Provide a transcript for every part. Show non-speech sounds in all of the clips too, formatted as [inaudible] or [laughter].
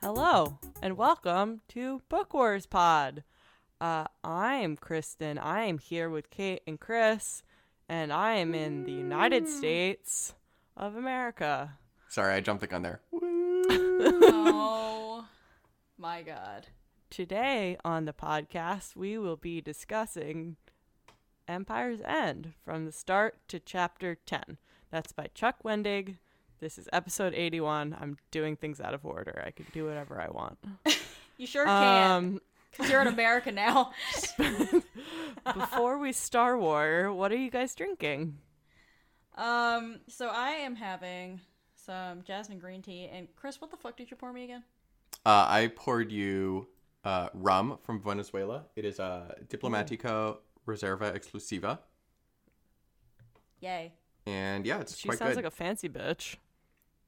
Hello, and welcome to Book Wars Pod. Uh, I'm Kristen. I am here with Kate and Chris, and I am in the United States of America. Sorry, I jumped the gun there. oh my god. Today on the podcast, we will be discussing Empire's End from the start to chapter 10. That's by Chuck Wendig. This is episode 81. I'm doing things out of order. I can do whatever I want. [laughs] You sure can. Um, Because you're in America now. [laughs] before we Star War, what are you guys drinking? Um, so I am having some jasmine green tea. And Chris, what the fuck did you pour me again? Uh, I poured you uh, rum from Venezuela. It is uh, Diplomatico Reserva Exclusiva. Yay. And yeah, it's She quite sounds good. like a fancy bitch.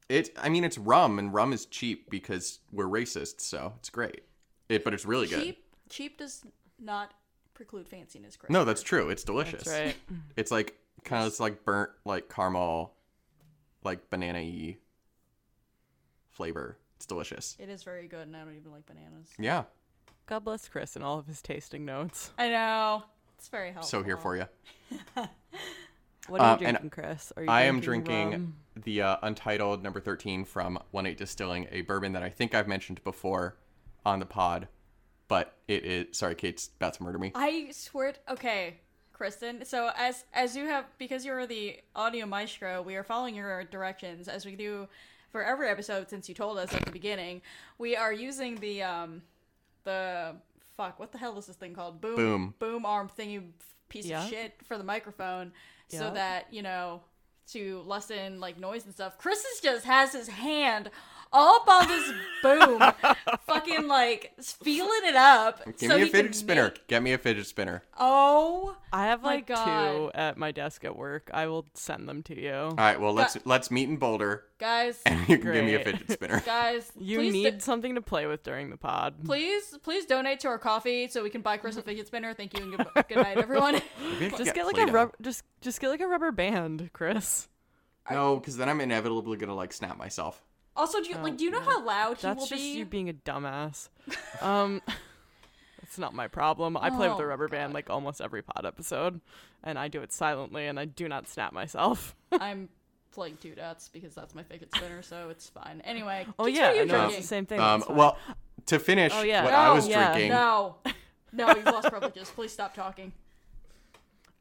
It, I mean, it's rum, and rum is cheap because we're racist, so it's great. It, but it's really good. Cheap cheap does not preclude fanciness, Chris. No, that's true. It's delicious. That's right. It's like kind of like burnt, like caramel, like banana y flavor. It's delicious. It is very good, and I don't even like bananas. Yeah. God bless Chris and all of his tasting notes. I know. It's very helpful. So here for you. [laughs] What are Um, you and drinking, Chris? Are you I am drinking rum? the uh, Untitled number 13 from One Eight Distilling, a bourbon that I think I've mentioned before on the pod, but it is. Sorry, Kate's about to murder me. I swear. t- okay, Kristen. So as as you have because you're the audio maestro, we are following your directions as we do for every episode since you told us at the beginning. We are using the um the fuck what the hell is this thing called boom Boom. boom arm thingy piece Yeah. of shit for the microphone so that you know to lessen like noise and stuff. Chris just has his hand up on this boom, [laughs] fucking like feeling it up. Give so me a fidget spinner. make- Get me a fidget spinner. Oh I have My like God. two at my desk at work. I will send them to you. All right, well let's let's meet in Boulder, guys, and you can give me a fidget spinner. [laughs] guys, You need do- something to play with during the pod. please, please donate to our Ko-fi so we can buy Chris a fidget spinner. Thank you and good, good night, everyone. Maybe I could Just get like Play-Doh. a rub- just just get like a rubber band, Chris. No, because then I'm inevitably gonna like snap myself. Also, do you like? Do you know yeah. how loud he That's will just be? you being a dumbass. [laughs] Um, [laughs] it's not my problem. I play with Oh, a rubber band like almost every pod episode, and I do it silently, and I do not snap myself. [laughs] I'm playing two dots because that's my fidget spinner, so it's fine. Anyway, oh yeah, I your know it's drinking. the same thing. Um, well, to finish Oh, yeah. what I was yeah. drinking. No, no, you've lost privileges. Please stop talking.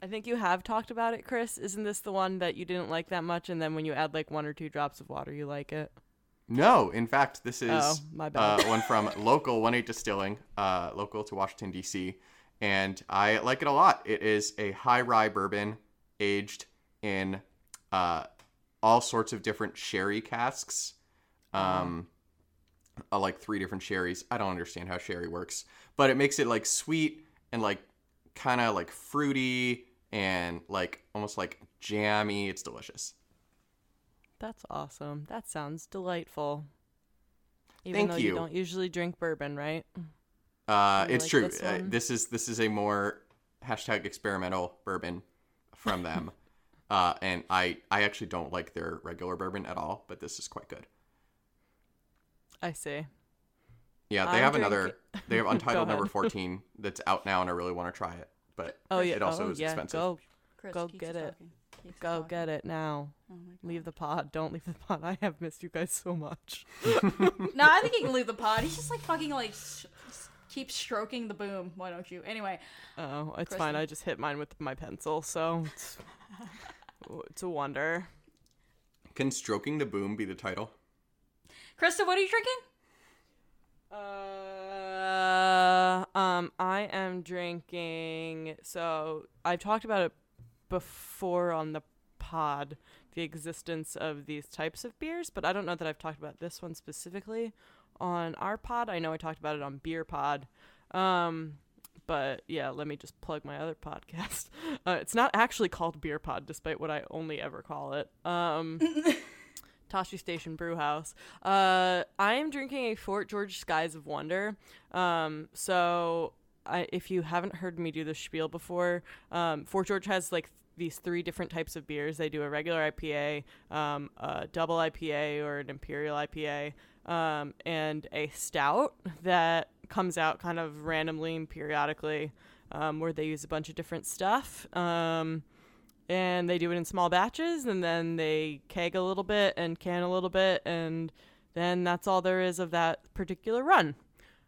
I think you have talked about it, Chris. Isn't this the one that you didn't like that much, and then when you add like one or two drops of water, you like it? No, in fact, this is Oh. Uh, one from local One Eight Distilling, uh, local to Washington D.C., and I like it a lot. It is a high rye bourbon aged in uh, all sorts of different sherry casks. Um, uh, like three different sherries. I don't understand how sherry works, but it makes it like sweet and like kind of like fruity and like almost like jammy. It's delicious. That's awesome. That sounds delightful. Even Thank though you. don't usually drink bourbon, right? Uh, it's like true. this Uh, this is this is a more hashtag experimental bourbon from them, [laughs] uh, and I I actually don't like their regular bourbon at all, but this is quite good. I see. Yeah, they I'm have another. They have [laughs] Untitled number fourteen that's out now, and I really want to try it. But Oh yeah. it also oh, is yeah. expensive. Go Chris, Go get it. talking. Go talking. get it now. Oh my God. Leave the pod. Don't leave the pod. I have missed you guys so much. [laughs] No, I think he can leave the pod. He's just like fucking like sh- keep stroking the boom. Why don't you? Anyway, Oh, it's fine. I just hit mine with my pencil, so it's, [laughs] it's a wonder. Can stroking the boom be the title? Krista, what are you drinking? Uh, um, I am drinking. So I've talked about it before on the pod, the existence of these types of beers, but I don't know that I've talked about this one specifically on our pod. I know I talked about it on Beer Pod. Um, but yeah, let me just plug my other podcast. [laughs] Uh, it's not actually called Beer Pod, despite what I only ever call it. Um, [laughs] Tashi Station Brew House. Uh, I am drinking a Fort George Skies of Wonder. Um, so I, if you haven't heard me do the spiel before, um, Fort George has like these three different types of beers. They do a regular IPA, um, a double IPA, or an imperial IPA, um, and a stout that comes out kind of randomly and periodically, um, where they use a bunch of different stuff. Um, and they do it in small batches, and then they keg a little bit and can a little bit, and then that's all there is of that particular run.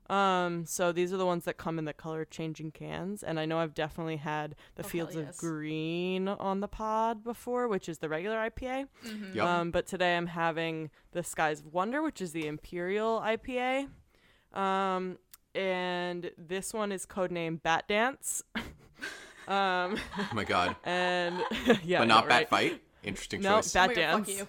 Um, so these are the ones that come in the color changing cans, and I know I've definitely had the Oh, Fields yes. of Green on the pod before, which is the regular IPA. Yep. Um, but today I'm having the Skies of Wonder, which is the Imperial IPA. Um, and this one is codenamed Bat Dance. [laughs] um, oh my god. [laughs] and [laughs] yeah, but no, not Bat right? Fight. Interesting No, choice. Bat Oh my God, fuck Dance. you.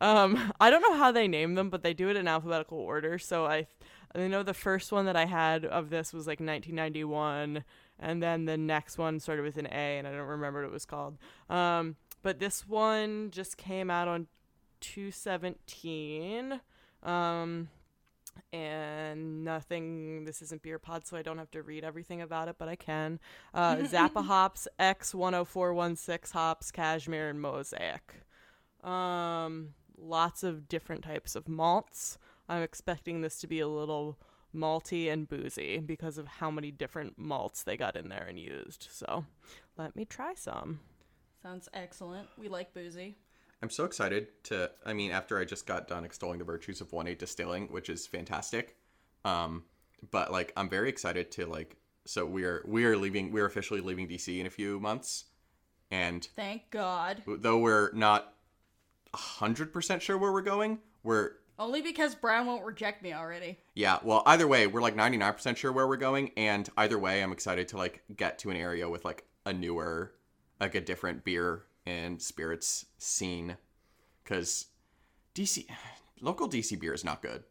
Um, I don't know how they name them, but they do it in alphabetical order. So I, I know the first one that I had of this was like 1991, and then the next one started with an A, and I don't remember what it was called. Um, but this one just came out on 217. Um, and nothing. This isn't beer pod, so I don't have to read everything about it, but I can. Uh, [laughs] Zappa hops, X one hundred four one six hops, cashmere, and mosaic. Um, lots of different types of malts. I'm expecting this to be a little malty and boozy because of how many different malts they got in there and used. So, let me try some. Sounds excellent. We like boozy. I'm so excited to. I mean, after I just got done extolling the virtues of One Eight Distilling, which is fantastic. Um, but like, I'm very excited to like. So we are we are leaving. We're officially leaving DC in a few months, and Thank God. though we're not hundred percent sure where we're going, we're Only because Brown won't reject me already. yeah. Well, either way, we're like 99 percent sure where we're going, and either way, I'm excited to like get to an area with like a newer, like a different beer and spirits scene, because DC local DC beer is not good.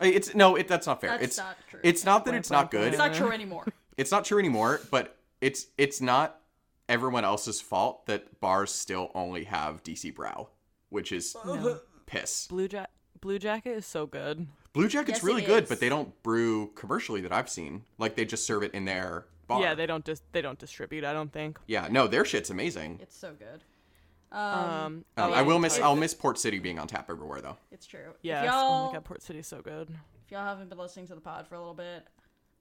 It's no, it that's not fair. That's it's not true. it's not that it's not good. It's not true anymore. [laughs] It's not true anymore, but it's it's not everyone else's fault that bars still only have DC Brau, which is uh, piss. Blue ja- Blue Jacket is so good. Blue Jacket's Yes, really good, is. but they don't brew commercially that I've seen. Like they just serve it in their bar. Yeah, they don't dis- they don't distribute. I don't think. Yeah, no, their shit's amazing. It's so good. Um, Um, oh, I will miss I'll miss Port City being on tap everywhere though. It's true. Yeah. Oh y'all, my god, Port City's so good. if y'all haven't been listening to the pod for a little bit,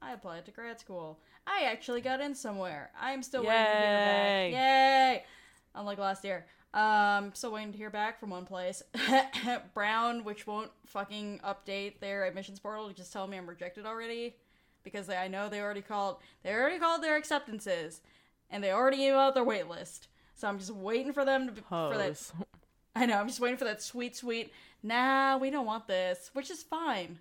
I applied to grad school. I actually got in somewhere. I'm still waiting to hear back. Yay. Yay! Unlike last year. Um, still waiting to hear back from one place. [laughs] Brown, which won't fucking update their admissions portal to just tell me I'm rejected already. Because they, I know they already called they already called their acceptances. And they already gave out their wait list. So I'm just waiting for them to be, for that [laughs] I know, I'm just waiting for that sweet, sweet, nah, we don't want this, which is fine.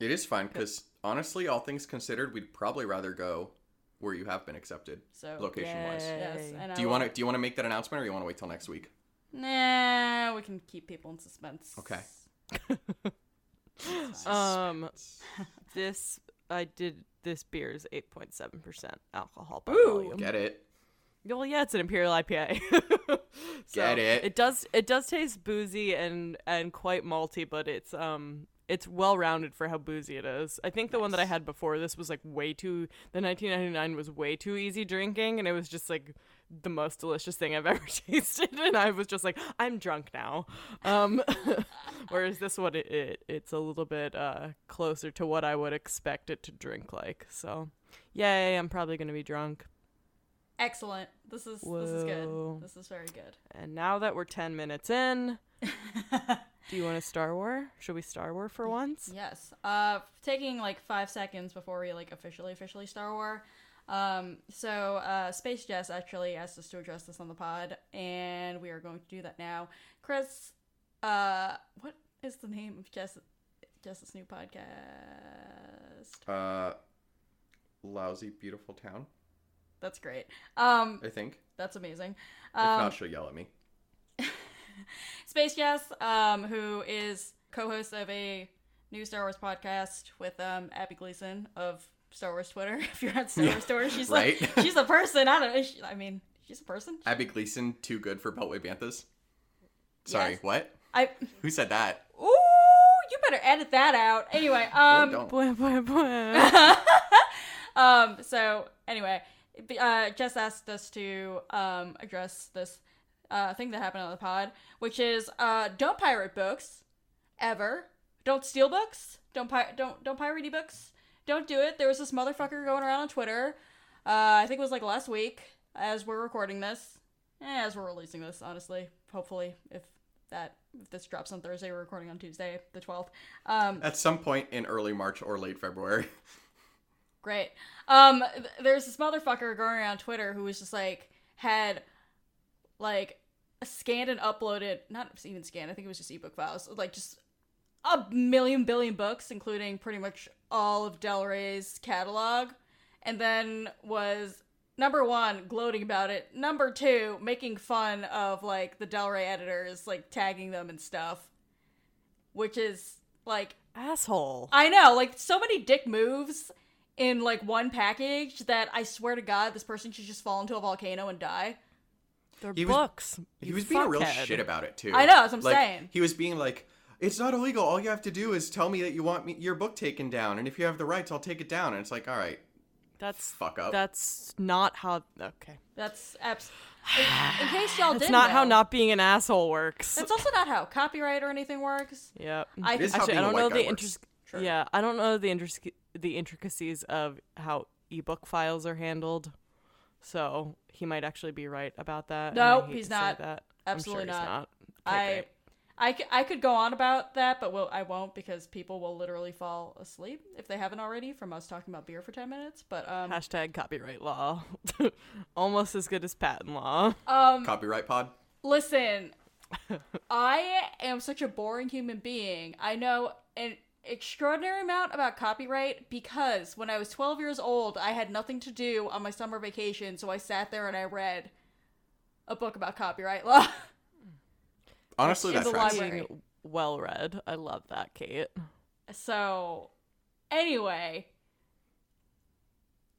It is fine because honestly, all things considered, we'd probably rather go where you have been accepted, So, location wise. Yes. And Do you want to do you want to make that announcement, or you want to wait till next week? Nah, we can keep people in suspense. Okay. Um, [laughs] this I did. This beer is eight point seven percent alcohol by Ooh. volume. Get it? Well, yeah, it's an imperial IPA. [laughs] So, Get it? It does. It does taste boozy and and quite malty, but it's um it's well rounded for how boozy it is. I think the one that I had before this was like way too. The 1999 was way too easy drinking, and it was just like the most delicious thing I've [laughs] ever tasted. And I was just like, I'm drunk now. Um, [laughs] whereas this one, it, it it's a little bit uh closer to what I would expect it to drink like. So, yay! I'm probably gonna be drunk. Excellent. This is this is good. This is very good. [laughs] And now that we're 10 minutes in, do you want to Star War? Should we Star War for once? Yes. Uh, taking like five seconds before we like officially officially Star War. Um, so uh, Space Jess actually asked us to address this on the pod, and we are going to do that now. Chris, uh, what is the name of Jess Jess's new podcast? Uh, lousy, beautiful town. That's great. Um, I think. that's amazing. If Um, not, she'll yell at me. [laughs] Space Jess, um, who is co-host of a new Star Wars podcast with um, Abby Gleason of Star Wars Twitter. [laughs] If you're on Star Wars Twitter, she's right. like she's a person. I don't know. She, I mean, she's a person. Abby Gleason, too good for Beltway Banthas. Sorry, Yes. what? I Who said that? ooh, you better edit that out. Anyway, Or um, don't. Boy, boy, boy. [laughs] um, so anyway, uh, Jess asked us to um address this uh thing that happened on the pod, which is uh don't pirate books ever. Don't steal books. Don't pi- don't don't pirate books. Don't do it. There was this motherfucker going around on Twitter. Uh, I think it was like last week as we're recording this. Eh, as we're releasing this, honestly. Hopefully, if that if this drops on Thursday, we're recording on Tuesday, the twelfth. Um, At some point in early March or late February. [laughs] Great. Um, th- there's this motherfucker going around Twitter who was just like had like scanned and uploaded, not even scanned. I think it was just ebook files, like just a million billion books, including pretty much all of Del Rey's catalog, and then was number one gloating about it. Number two making fun of like the Del Rey editors, like tagging them and stuff, which is like Asshole. I know, like so many dick moves in like one package that I swear to God, this person should just fall into a volcano and die. They're He was- books. He was being a real fuckhead. shit about it too. I know, that's what I'm Like, saying. He was being like, "It's not illegal. All you have to do is tell me that you want me, your book taken down, and if you have the rights, I'll take it down." And it's like, "All right, That's fuck up." that's not how. Okay, That's abs- in, in case y'all [sighs] that's didn't It's not how not being an asshole works. It's also not how copyright or anything works. Yep. I It is how Actually, I don't know the works. interest. Sure. Yeah, I don't know the intric- the intricacies of how ebook files are handled. So he might actually be right about that. No, I he's to say not. That. Absolutely I'm sure he's not. not. I, Okay, great. I, c- I could go on about that, but will, I won't because people will literally fall asleep if they haven't already from us talking about beer for 10 minutes. But, um, Hashtag copyright law. [laughs] Almost as good as patent law. um, Copyright pod. Listen, [laughs] I am such a boring human being. I know an extraordinary amount about copyright because when I was 12 years old, I had nothing to do on my summer vacation, so I sat there and I read a book about copyright law. [laughs] Honestly, that's that the Being well read. I love that, Kate. so, anyway,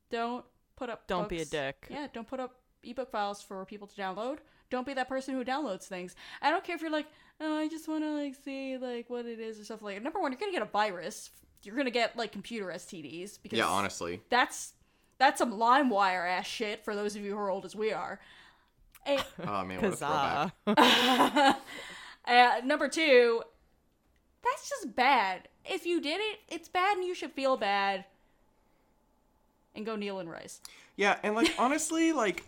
don't put up Don't be a dick. Yeah, don't put up ebook files for people to download. Don't be that person who downloads things. I don't care if you're like, oh, I just want to like see like what it is or stuff like. Number one, you're gonna get a virus. You're gonna get like computer STDs because Yeah, honestly. that's that's some LimeWire ass shit for those of you who are old as we are. And, [laughs] Oh man, what a Kazaa. throwback. [laughs] uh, number two, that's just bad. If you did it, it's bad, and you should feel bad. And go kneel and rice. Yeah, and like [laughs] honestly, like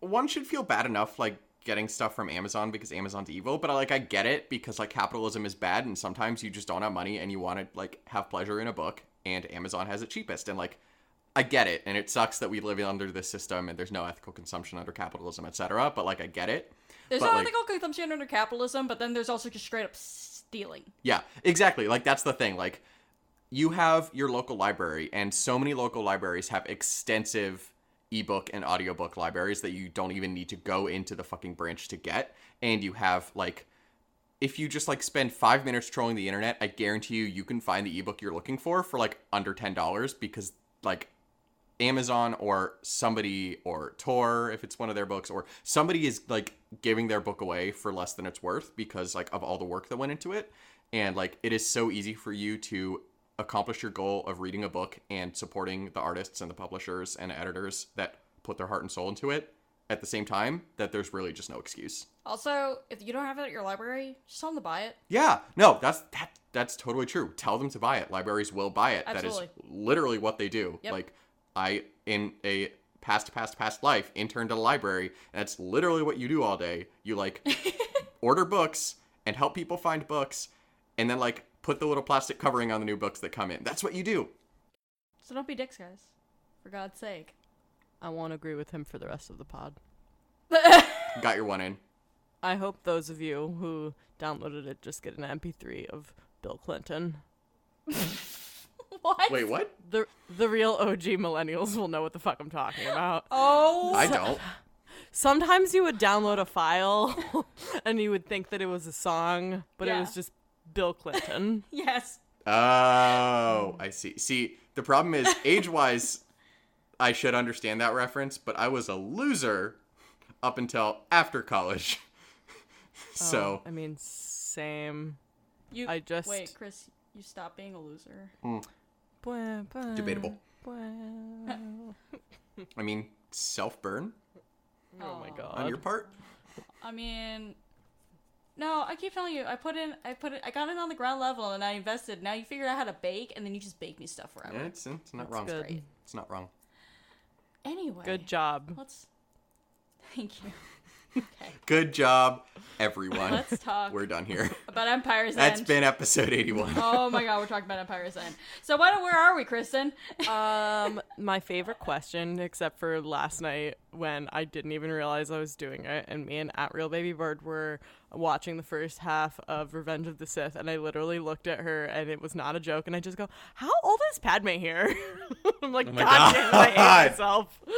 one should feel bad enough like getting stuff from Amazon because Amazon's evil, but I, like I get it because like capitalism is bad and sometimes you just don't have money and you want to like have pleasure in a book and Amazon has it cheapest and like I get it and it sucks that we live under this system and there's no ethical consumption under capitalism, etc. But like I get it. There's But, no like- ethical consumption under capitalism, but then there's also just straight up stealing. Yeah, exactly. Like that's the thing. Like you have your local library and so many local libraries have extensive ebook and audiobook libraries that you don't even need to go into the fucking branch to get. And you have like if you just like spend 5 minutes trolling the internet, I guarantee you you can find the ebook you're looking for for like under $10 because like Amazon or somebody or Tor if it's one of their books or somebody is like giving their book away for less than it's worth because like of all the work that went into it. And like it is so easy for you to accomplish your goal of reading a book and supporting the artists and the publishers and editors that put their heart and soul into it at the same time that there's really just no excuse. Also, if you don't have it at your library, just tell them to buy it. Yeah, no, that's that that's totally true. Tell them to buy it. Libraries will buy it. Absolutely. That is literally what they do. Yep. Like I in a past past past life interned at a library, and that's literally what you do all day. You like [laughs] order books and help people find books and then like put the little plastic covering on the new books that come in. That's what you do. So don't be dicks, guys. For God's sake. I won't agree with him for the rest of the pod. [laughs] Got your one in. I hope those of you who downloaded it just get an MP3 of Bill Clinton. [laughs] what? Wait, what? The the real OG millennials will know what the fuck I'm talking about. [laughs] Oh. I don't. Sometimes you would download a file and you would think that it was a song, but it was just Bill Clinton. [laughs] yes. Oh, I see. See, the problem is [laughs] age wise, I should understand that reference, but I was a loser up until after college. [laughs] so, Oh, I mean, same. You I just- wait, Chris. You stop being a loser. Bwah, bwah, Debatable. bwah. I mean, self burn Oh my god. on your part? I mean, no. I keep telling you. I put in. I put it. I got it on the ground level, and I invested. Now you figured out how to bake, and then you just bake me stuff forever. Yeah, it's, it's not That's wrong. good. It's not wrong. Anyway, Good job. Let's. [laughs] Thank you. Okay, Good job, everyone. let's talk We're done here. about Empire's That's End. been episode 81. Oh my god, we're talking about Empire's End. So what? Where are we, Kristen? um, my favorite question, except for last night when I didn't even realize I was doing it, and me and at Real Baby Bird were watching the first half of Revenge of the Sith, and I literally looked at her, and it was not a joke, and I just go, "How old is Padme here?" [laughs] I'm like, Oh my God, damn I hate myself. [laughs]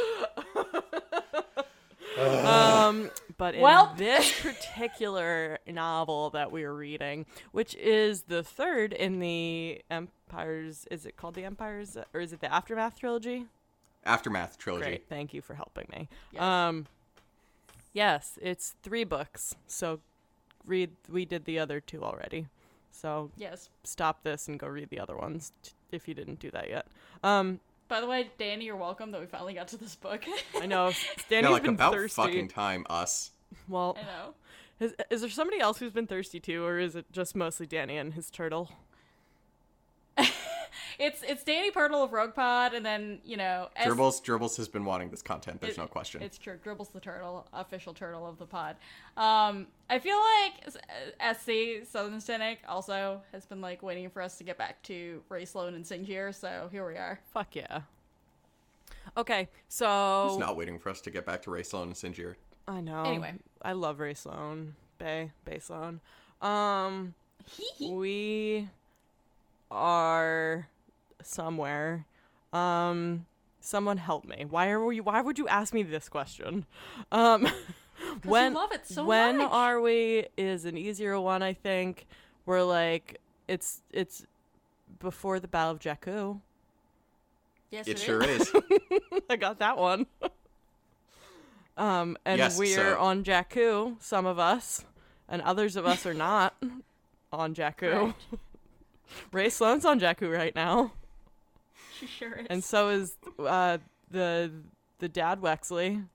um, but in Well- this [laughs] particular novel that we are reading, which is the third in the Empire's, is it called the Empire's, or is it the Aftermath trilogy? Aftermath trilogy. Great, thank you for helping me. Yes. Um, yes, it's three books. So read. We did the other two already. So Yes. stop this and go read the other ones t- if you didn't do that yet. Um, By the way, Danny, you're welcome that we finally got to this book. I know [laughs] Danny's Yeah, like been about thirsty. fucking time, us. Well, I know. is, is there somebody else who's been thirsty too, or is it just mostly Danny and his turtle? [laughs] [laughs] It's it's Danny Pirtle of Rogue Pod, and then you know S- Dribbles, Dribbles has been wanting this content. There's It- no question. It's true. Dribbles the turtle, official turtle of the pod. Um, I feel like SC Southern Cynic also has been like waiting for us to get back to Rae Sloane and Sinjir, so here we are. Fuck yeah. Okay, so He's not waiting for us to get back to Rae Sloane and Sinjir. I know. Anyway. I love Rae Sloane, Bay, Bay Sloan. Um, we are somewhere. Um, someone help me. Why are we? Why would you ask me this question? Um, [laughs] when love it so when much. are we? Is an easier one. I think we're like it's it's before the Battle of Jakku. Yes, it sure is. [laughs] I got that one. um, and Yes, we're so- on Jakku, some of us, and others of us are not on Jakku. Correct. [laughs] Rae Sloane's on Jakku right now, She sure is. and so is uh, the the dad Wexley.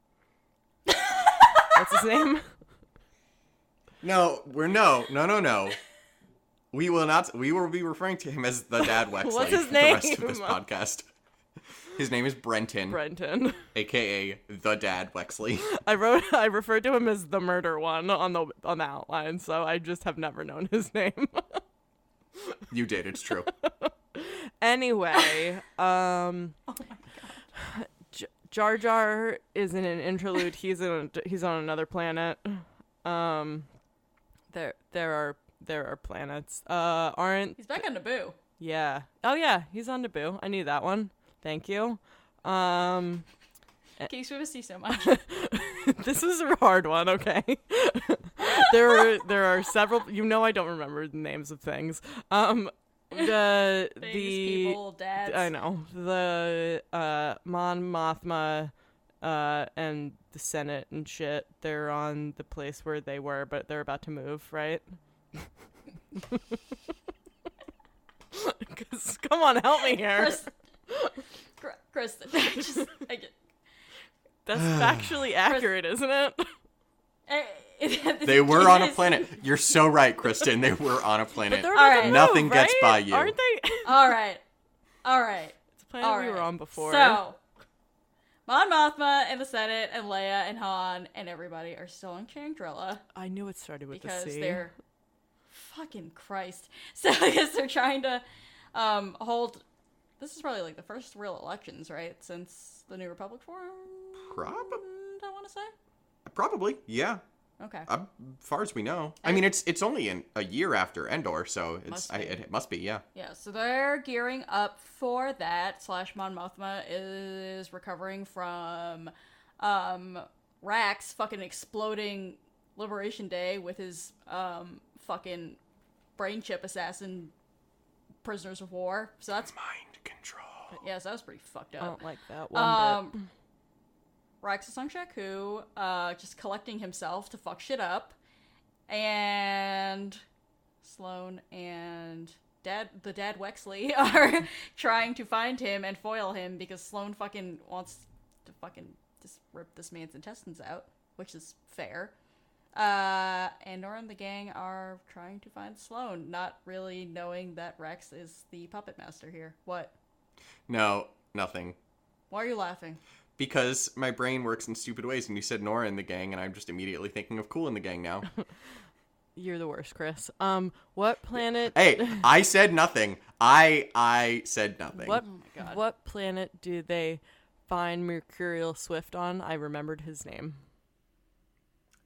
What's his name? [laughs] No, we're no, no, no, no. We will not. We will be referring to him as the Dad [laughs] Wexley What's his for the rest of this podcast. His name is Brentin, Brentin. [laughs] aka the Dad Wexley. I wrote. I referred to him as the murder one on the on the outline, so I just have never known his name. You did. It's true. [laughs] Anyway, um, [laughs] oh my god. J- Jar Jar is in an interlude. He's in a, he's on another planet. Um, there there are there are planets. Uh, aren't He's back on Naboo. yeah? Oh yeah, he's on Naboo. I knew that one. Thank you. Um, Case we see so much. this is a hard one. Okay. [laughs] there are there are several. You know, I don't remember the names of things. Um, [laughs] the Things, the people, dads. I know the uh, Mon Mothma uh, and the Senate and shit. They're on the place where they were, but they're about to move, right? [laughs] 'Cause- come on, help me here. Chris, Kristen, just, I get, That's [sighs] factually accurate, isn't it? [laughs] They were on a [laughs] planet. You're so right, Kristen. They were on a planet. They're All about right. Nothing gets by you. aren't they? [laughs] All right, all right. it's a planet All we were on before. So, Mon Mothma and the Senate and Leia and Han and everybody are still in Chandrila I knew it started with because the C. they're fucking Christ. So I guess they're trying to um, hold. This is probably like the first real elections, right? Since the New Republic formed. Prob- I want to say. Probably, yeah. Okay. Uh, far as we know. I mean, it's it's only in a year after Endor, so it's Must I, it, it must be, yeah. Yeah, so they're gearing up for that. Slash Mon Mothma is recovering from um Rax fucking exploding Liberation Day with his um fucking brain chip assassin prisoners of war. So that's Mind control. yes, that was pretty fucked up. I don't like that one Um, bit. Rax Sung Shaku, uh, just collecting himself to fuck shit up, and Sloane and Dad, the Dad Wexley, [laughs] are [laughs] trying to find him and foil him because Sloane fucking wants to fucking just rip this man's intestines out, which is fair. Uh, and Norra and the gang are trying to find Sloane, not really knowing that Rax is the puppet master here. What? No, nothing. Why are you laughing? Because my brain works in stupid ways, and you said Norra in the gang, and I'm just immediately thinking of Kool in the gang now. [laughs] You're the worst, Chris. Um, what planet? hey, [laughs] I said nothing. I I said nothing. What Oh my God. what planet do they find Mercurial Swift on? I remembered his name.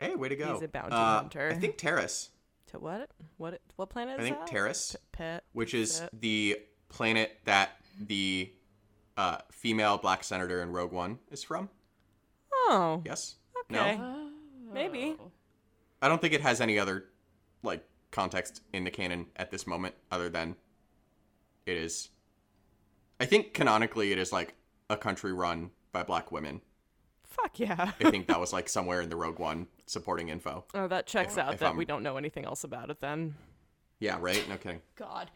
Hey, way to go. He's a bounty Uh, hunter. I think Taris. To what? What? What planet I think that? Taris, Pet. which is Pet. the planet that the uh, female black senator in Rogue One is from. Oh. Yes. Okay. No. Maybe. I don't think it has any other like context in the canon at this moment other than it is I think canonically it is like a country run by black women. Fuck yeah. I think that [laughs] was like somewhere in the Rogue One supporting info. Oh, that checks If- out if that I'm- we don't know anything else about it then. Yeah, right? No kidding. God.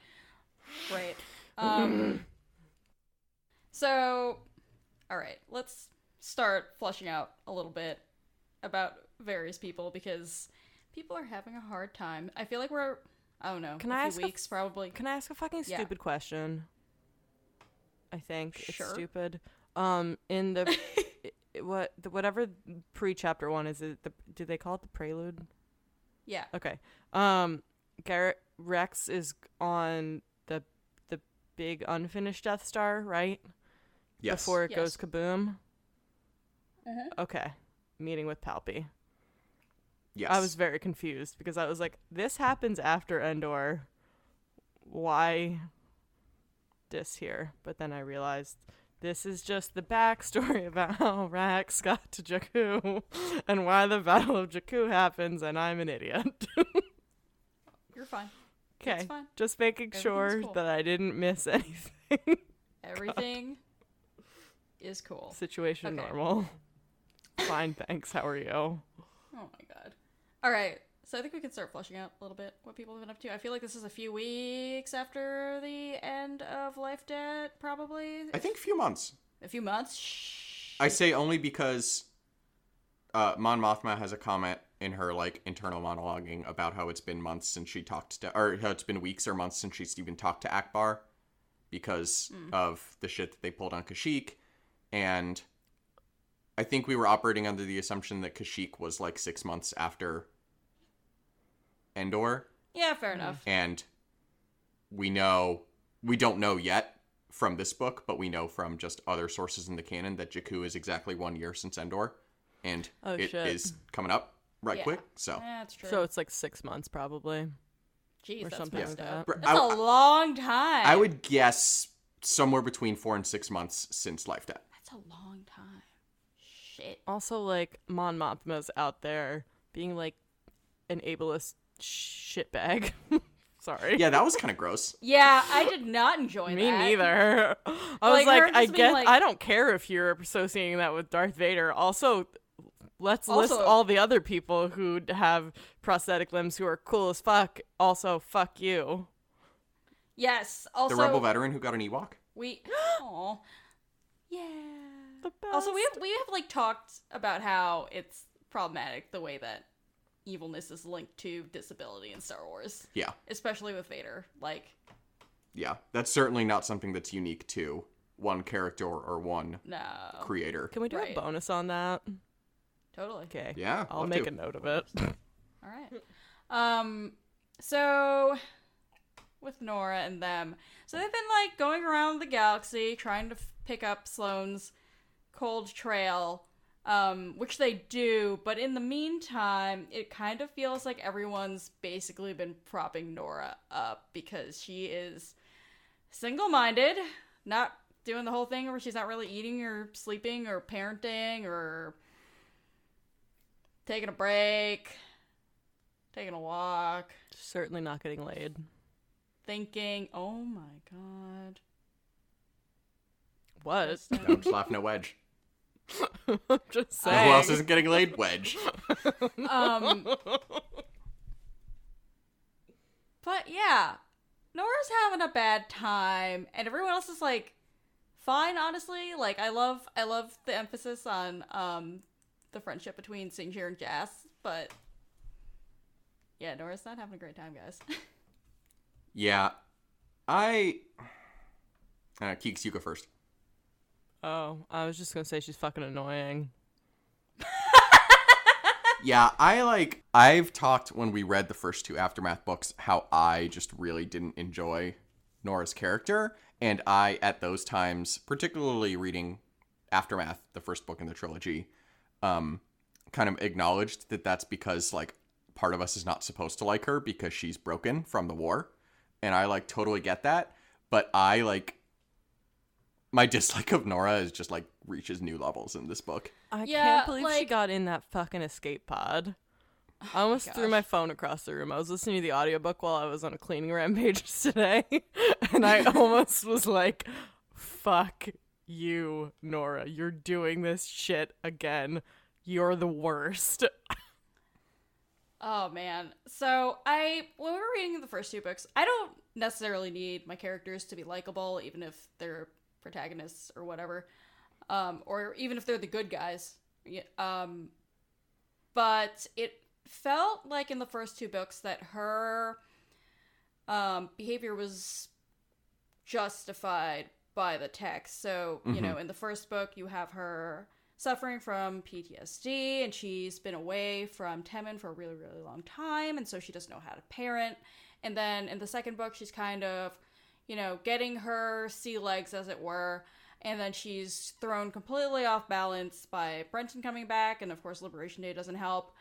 Right. Um, [laughs] so, all right, let's start flushing out a little bit about various people because people are having a hard time. I feel like we're, I don't know, Can I ask a- weeks probably. Can I ask a fucking Yeah. stupid question? I think Sure. it's stupid. Um, in the [laughs] what the, whatever pre-chapter one is it the do they call it the prelude? yeah. Okay. Um, Garrett Rax is on the the big unfinished Death Star, right? Yes. Before it Yes. goes kaboom. Mhm. Okay. Meeting with Palpy. yes. I was very confused because I was like, this happens after Endor. Why this here? But then I realized this is just the backstory [laughs] about how Rax [laughs] got to Jakku [laughs] and why the Battle of Jakku happens, and I'm an idiot. You're fine. okay. Just making sure cool. that I didn't miss anything. Everything is cool. Situation Okay. normal. [laughs] Fine, thanks. How are you? Oh my god. All right. So I think we can start flushing out a little bit what people have been up to. I feel like this is a few weeks after the end of Life Debt, probably. I think a few months. A few months. Shh. I say only because uh, Mon Mothma has a comment in her like internal monologuing about how it's been months since she talked to, or how it's been weeks or months since she's even talked to Ackbar because of the shit that they pulled on Kashyyyk, and I think we were operating under the assumption that Kashyyyk was like six months after Endor, Yeah, fair enough. and we know we don't know yet from this book, but we know from just other sources in the canon that Jakku is exactly one year since Endor, and Oh, it is shit. coming up right Yeah. quick. So Yeah, that's true. So it's like six months, probably. Jeez, or that's something messed like up. that. That's I- a long time. I would guess somewhere between four and six months since Life Debt. That's a long time. Shit. Also, like Mon Mothma's out there being like an ableist shitbag. [laughs] Sorry. Yeah, that was kind of gross. Yeah, I did not enjoy Me that. neither. I Like, was like, I just being get. like- I don't care if you're associating that with Darth Vader. Also, let's list all the other people who have prosthetic limbs who are cool as fuck. Also, fuck you. Yes. Also, the rebel veteran who got an Ewok. we. [gasps] Aw. Yeah. The Also, we have we have like talked about how it's problematic the way that evilness is linked to disability in Star Wars, Yeah, especially with Vader. Like, yeah, that's certainly not something that's unique to one character or one no, creator. Can we do Right. a bonus on that? totally. Okay. Yeah, I'll make to. a note of it. All right. Um, so with Norra and them, so they've been like going around the galaxy trying to f- pick up Sloane's cold trail, um, which they do. But in the meantime, it kind of feels like everyone's basically been propping Norra up because she is single-minded, not doing the whole thing where she's not really eating or sleeping or parenting or taking a break, taking a walk. Certainly not getting laid. thinking, "Oh my god." What? Kristen. No, I'm just laughing at Wedge. [laughs] I'm just saying. Who else isn't getting laid? Wedge. Um [laughs] But yeah, Norra's having a bad time and everyone else is like fine honestly. Like I love I love the emphasis on um the friendship between Sinjir and Jas, but yeah, Norra's not having a great time, guys. [laughs] Yeah, I. Uh, Keeks, you go first. Oh, I was just gonna say she's fucking annoying. [laughs] Yeah, I like. I've talked when we read the first two Aftermath books how I just really didn't enjoy Norra's character. And I, at those times, particularly reading Aftermath, the first book in the trilogy, um, kind of acknowledged that that's because, like, part of us is not supposed to like her because she's broken from the war. And I, like, totally get that. But I, like, my dislike of Norra is just, like, reaches new levels in this book. I Yeah, can't believe she got in that fucking escape pod. [sighs] Oh I almost threw my phone across the room. I was listening to the audiobook while I was on a cleaning rampage [laughs] today, [laughs] and I [laughs] almost was like, fuck you, Norra. You're doing this shit again. You're the worst. Oh man. So I when we were reading the first two books, I don't necessarily need my characters to be likable, even if they're protagonists or whatever. Um, or even if they're the good guys. Um but it felt like in the first two books that her um behavior was justified by the text. So, you know, in the first book, you have her suffering from PTSD and she's been away from Temmin for a really, really long time. And so she doesn't know how to parent. And then in the second book, she's kind of, you know, getting her sea legs, as it were. And then she's thrown completely off balance by Brentin coming back. And of course, Liberation Day doesn't help.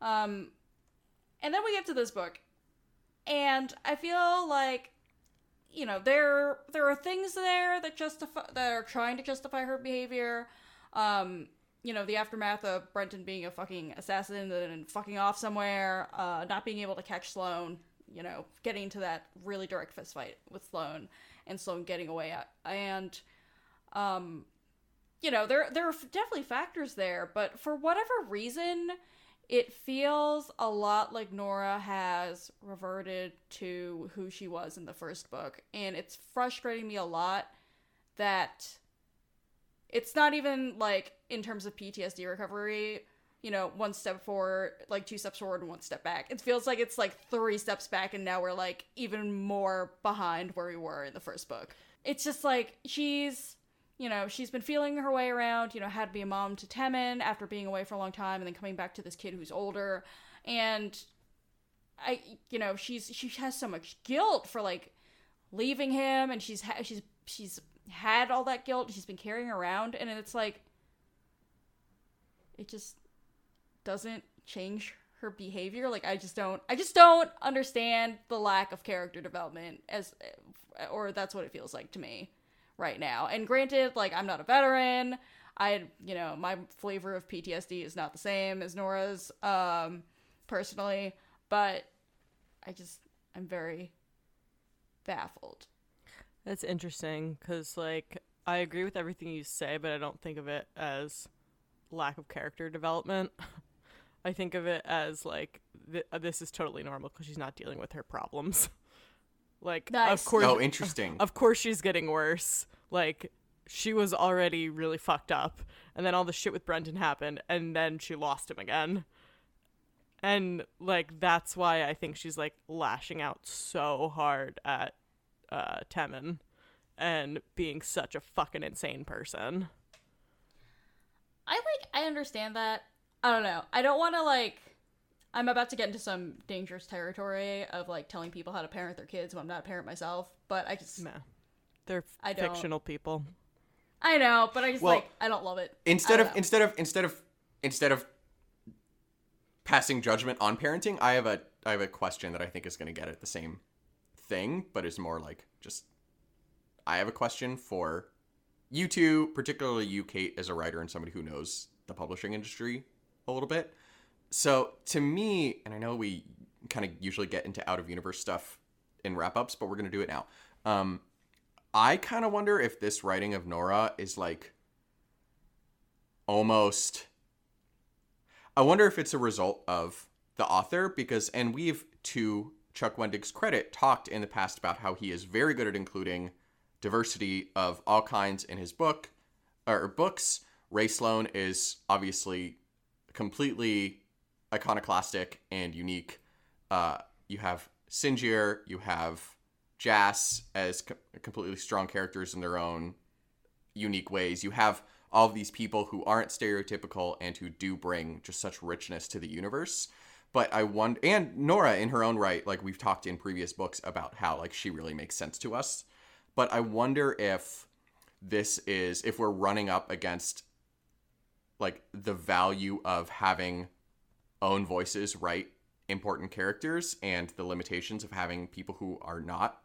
Um, and then we get to this book. And I feel like you know there there are things there that justify that are trying to justify her behavior um you know the aftermath of brentin being a fucking assassin and fucking off somewhere uh not being able to catch sloane you know getting into that really direct fist fight with sloane and sloane getting away and um you know there there are definitely factors there but for whatever reason it feels a lot like Norra has reverted to who she was in the first book. And it's frustrating me a lot that it's not even like in terms of PTSD recovery, you know, one step forward, like two steps forward and one step back. It feels like it's like three steps back and now we're like even more behind where we were in the first book. It's just like she's you know, she's been feeling her way around, you know, had to be a mom to Temmin after being away for a long time and then coming back to this kid who's older. And I, you know, she's, she has so much guilt for like leaving him and she's, ha- she's, she's had all that guilt she's been carrying around. And it's like, it just doesn't change her behavior. Like, I just don't, I just don't understand the lack of character development as, or that's what it feels like to me right now. And granted, like I'm not a veteran. I you know, my flavor of PTSD is not the same as Norra's um personally, but I just I'm very baffled. That's interesting because, like, I agree with everything you say, but I don't think of it as lack of character development. [laughs] I think of it as like th- uh, this is totally normal because she's not dealing with her problems. [laughs] like, Nice. of course, Oh, interesting. [laughs] of course she's getting worse. Like, she was already really fucked up, and then all the shit with Brentin happened, and then she lost him again. And like that's why I think she's like lashing out so hard at uh Temmin and being such a fucking insane person. I like I understand that. I don't know. I don't want to like I'm about to get into some dangerous territory of like telling people how to parent their kids when I'm not a parent myself, but I just Nah. They're I don't- fictional people. I know, but I just Well, like I don't love it. instead of know. instead of instead of instead of passing judgment on parenting, I have a I have a question that I think is going to get at the same thing, but is more like just I have a question for you two, particularly you, Kate, as a writer and somebody who knows the publishing industry a little bit. So to me, and I know we kind of usually get into out of universe stuff in wrap ups, but we're gonna do it now. Um, I kind of wonder if this writing of Norra is like almost. I wonder if it's a result of the author because, and we've to Chuck Wendig's credit talked in the past about how he is very good at including diversity of all kinds in his book or books. Rae Sloane is obviously completely iconoclastic and unique. Uh, you have Sinjir, you have Jas as co- completely strong characters in their own unique ways. You have all of these people who aren't stereotypical and who do bring just such richness to the universe. But I wonder, and Norra in her own right, like we've talked in previous books about how like she really makes sense to us. But I wonder if this is if we're running up against like the value of having own voices write important characters and the limitations of having people who are not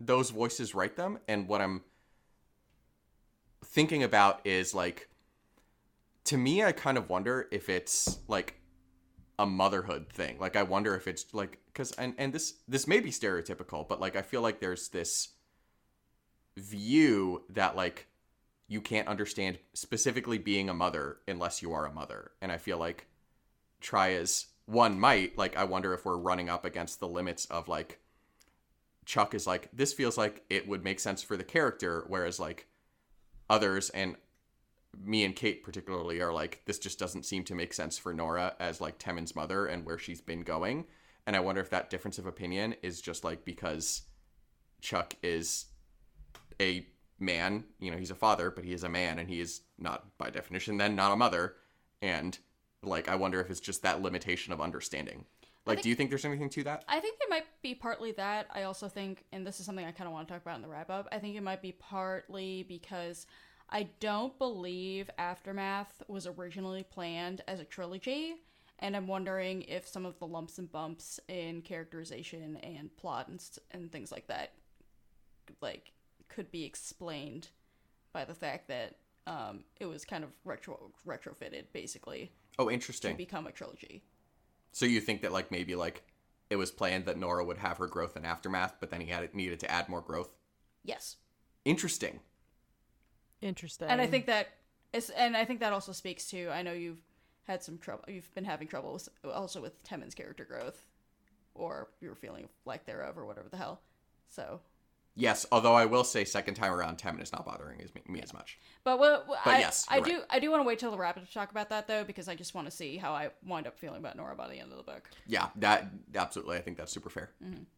those voices write them. And what i'm thinking about is like to me i kind of wonder if it's like a motherhood thing. Like i wonder if it's like because and, and this this may be stereotypical but like i feel like there's this view that like you can't understand specifically being a mother unless you are a mother. And i feel like try as one might like i wonder if we're running up against the limits of like chuck is like this feels like it would make sense for the character whereas like others and me and kate particularly are like this just doesn't seem to make sense for norra as like temmin's mother and where she's been going. And i wonder if that difference of opinion is just like because chuck is a man you know he's a father but he is a man and he is not by definition then not a mother and like i wonder if it's just that limitation of understanding like think- do you think there's anything to that I think it might be partly that. I also think, and this is something I kind of want to talk about in the wrap up, I think it might be partly because I don't believe Aftermath was originally planned as a trilogy. And I'm wondering if some of the lumps and bumps in characterization and plot and, and things like that, like, could be explained by the fact that um, it was kind of retro retrofitted, basically, oh interesting. to become a trilogy. so you think that like maybe like it was planned that norra would have her growth in aftermath but then he had needed to add more growth Yes. interesting Interesting. and I think that it's and I think that also speaks to I know you've had some trouble you've been having trouble with, also with Temmin's character growth or you were feeling lack thereof or whatever the hell. So, yes although i will say second time around Temmin is not bothering as me, me as much but what, what- But I, yes, I you're do I do want to wait till the wrap up to talk about that though because I just want to see how I wind up feeling about Norra by the end of the book. yeah that absolutely i think that's super fair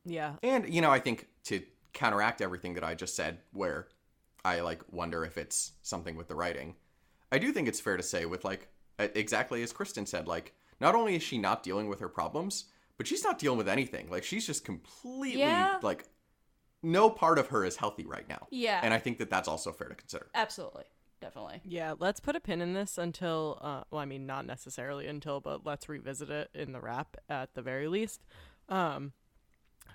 yeah. And you know, I think to counteract everything that I just said, where I like wonder if it's something with the writing, I do think it's fair to say with like uh, exactly as Kristen said, like not only is she not dealing with her problems, but she's not dealing with anything. Like she's just completely Yeah. like no part of her is healthy right now. Yeah. And I think that that's also fair to consider. Absolutely. Definitely. Yeah, let's put a pin in this until, uh, well, I mean, not necessarily until, but let's revisit it in the wrap at the very least. Um,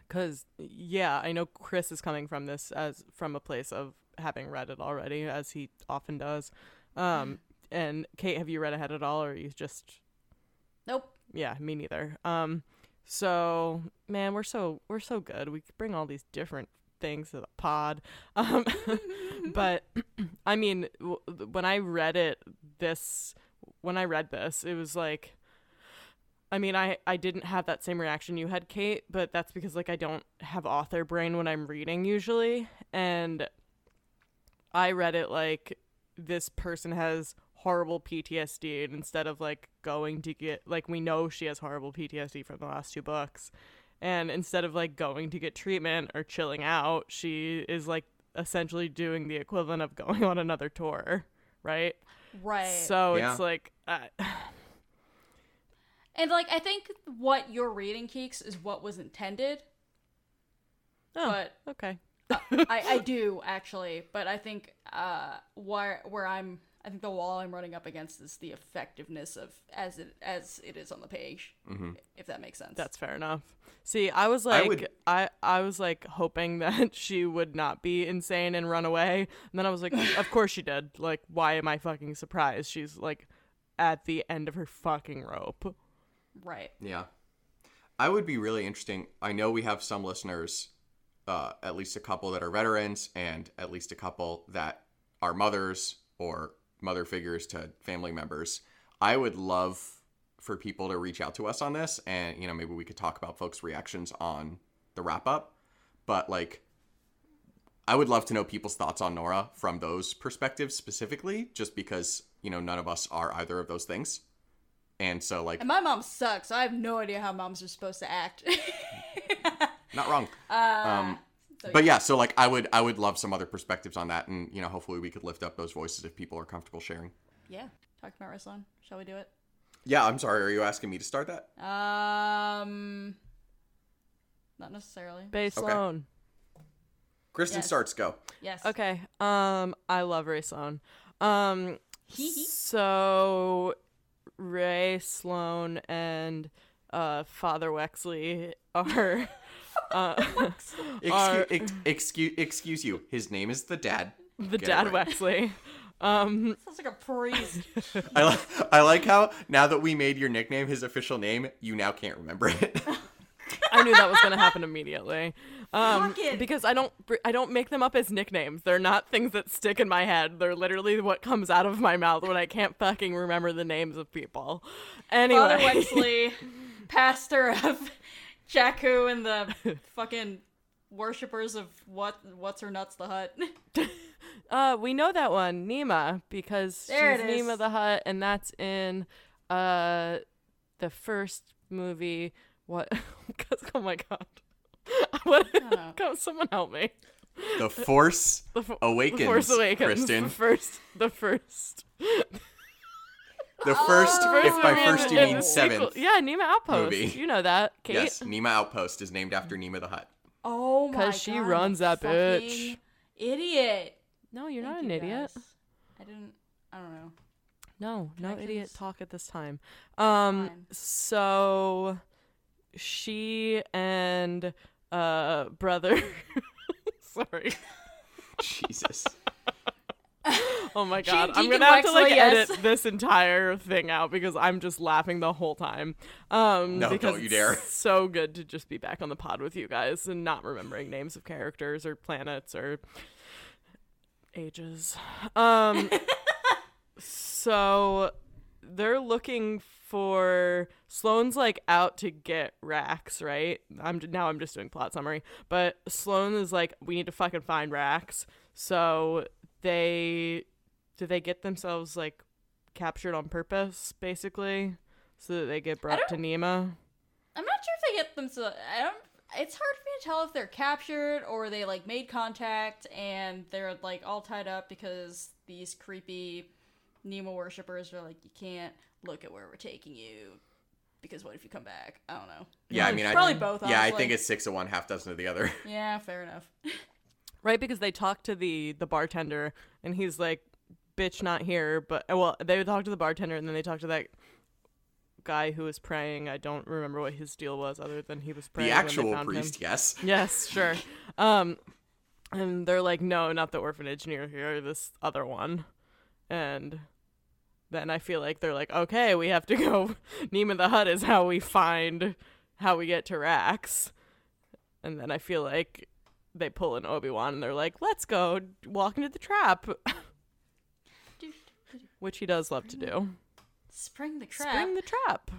cause yeah, I know Chris is coming from this as from a place of having read it already, as he often does. Um, and Kate, have you read ahead at all, or are you just Nope. yeah, me neither. Um, so man, we're so we're so good. We bring all these different things to the pod. [laughs] Um, [laughs] but [clears throat] I mean, w- when I read it, this when I read this, it was like. I mean, I, I didn't have that same reaction you had, Kate, but that's because like I don't have author brain when I'm reading usually, and I read it like this person has horrible PTSD and instead of like going to get like we know she has horrible PTSD from the last two books and instead of like going to get treatment or chilling out she is like essentially doing the equivalent of going [laughs] on another tour right Right. so Yeah. it's like uh, [sighs] and like I think what you're reading, Keeks, is what was intended. oh But okay I, I do actually, but I think uh, where where I'm, I think the wall I'm running up against is the effectiveness of as it as it is on the page, if that makes sense. That's fair enough. See, I was like, I like, would- I, I, was like hoping [laughs] that she would not be insane and run away, and then I was like, [laughs] of course she did. Like, why am I fucking surprised? She's like at the end of her fucking rope. right. Yeah. I would be really interesting. I know we have some listeners uh, at least a couple that are veterans and at least a couple that are mothers or mother figures to family members. I would love for people to reach out to us on this and you know maybe we could talk about folks' reactions on the wrap up. But like I would love to know people's thoughts on Norra from those perspectives specifically, just because, you know, none of us are either of those things. And so like And my mom sucks. I have no idea how moms are supposed to act. [laughs] not wrong. uh, Um, so but yeah, so like I would I would love some other perspectives on that and you know, hopefully we could lift up those voices if people are comfortable sharing. yeah, talking about wrestling. Shall we do it? Yeah, I'm sorry, are you asking me to start that? Um, not necessarily. Bay Okay. Sloane. Kristen Yes. starts go. Yes. Okay. Um, I love Rae Sloane. Um, [laughs] Hee hee. so Rae Sloane and uh Father Wexley are [laughs] uh [laughs] Are- Excuse, ex- excuse excuse you. His name is the dad. the Get dad right. Wexley. Um, Sounds like a priest. [laughs] I like I like how now that we made your nickname his official name, you now can't remember it. I knew that was gonna happen immediately. Um, because I don't I don't make them up as nicknames. They're not things that stick in my head. They're literally what comes out of my mouth when I can't fucking remember the names of people. Anyway, Father Wexley, [laughs] pastor of Jakku and the [laughs] fucking worshippers of what what's her nuts the hut. [laughs] Uh, we know that one, Niima, because There she's it is. Niima the Hutt, and that's in uh the first movie. What? [laughs] 'cause- oh my god! what? know. Come, someone help me! the Force The, Fo- Awakens, the Force Awakens. Kristen. The first. The first. The first, first if by first you mean the sequel- seventh. Yeah, Niima Outpost. movie. You know that, Kate? Yes, Niima Outpost is named after Niima the Hutt. Oh my god. 'Cause she runs that bitch. Idiot. No, you're Thank not an you, idiot. guys. I didn't I don't know. No, no idiot talk at this time. Um, Fine. so she and uh brother. [laughs] Sorry. [laughs] Jesus. Oh my [laughs] god, and I'm gonna have to like yes. edit this entire thing out because I'm just laughing the whole time. Um, No, because don't you it's dare. [laughs] So good to just be back on the pod with you guys and not remembering names of characters or planets or ages. Um, [laughs] so they're looking for Sloane's like out to get Rax, right? I'm now I'm just doing plot summary, but Sloane is like we need to fucking find Rax. So they do they get themselves like captured on purpose basically so that they get brought to Niima? I'm not sure if they get them so I don't it's hard for me to tell if they're captured or they like made contact and they're like all tied up because these creepy Nemo worshippers are like you can't look at where we're taking you because what if you come back? I don't know. Yeah, I mean, I, probably both. Yeah, I honestly. think it's six of one, half dozen of the other. yeah, fair enough. [laughs] Right because they talk to the the bartender and he's like bitch not here, but well, they would talk to the bartender and then they talk to that guy who was praying. I don't remember what his deal was other than he was praying the actual found him. priest, yes. Yes, sure. Um, and they're like, no, not the orphanage near here, this other one. And then I feel like they're like, okay, we have to [laughs] go. Niima the Hutt is how we find how we get to Rax. And then I feel like they pull in Obi Wan and they're like, let's go walk into the trap, which he does love to do. Spring the trap. Spring the trap.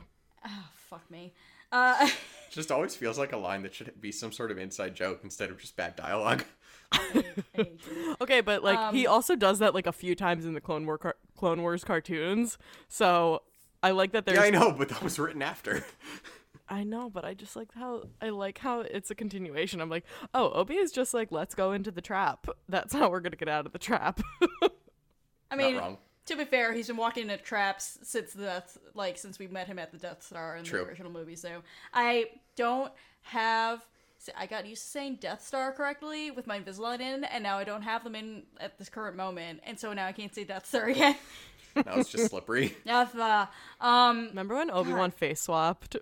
Oh, fuck me. Uh, [laughs] Just always feels like a line that should be some sort of inside joke instead of just bad dialogue. I hate you. [laughs] Okay, but like he Um, also does that like a few times in the Clone War car- Clone Wars cartoons. So I like that there's Yeah, I know, but that was written after. [laughs] I know, but I just like how I like how it's a continuation. I'm like, oh, Obi is just like, let's go into the trap. That's how we're gonna get out of the trap. I mean, to be fair, he's been walking into traps since the Death, like since we met him at the Death Star in True. the original movie. So I don't have. see, I got used to saying Death Star correctly with my Invisalign in, and now I don't have them in at this current moment, and so now I can't say Death Star again. That was just slippery. [laughs] Death, uh, um, Remember when Obi Wan face swapped?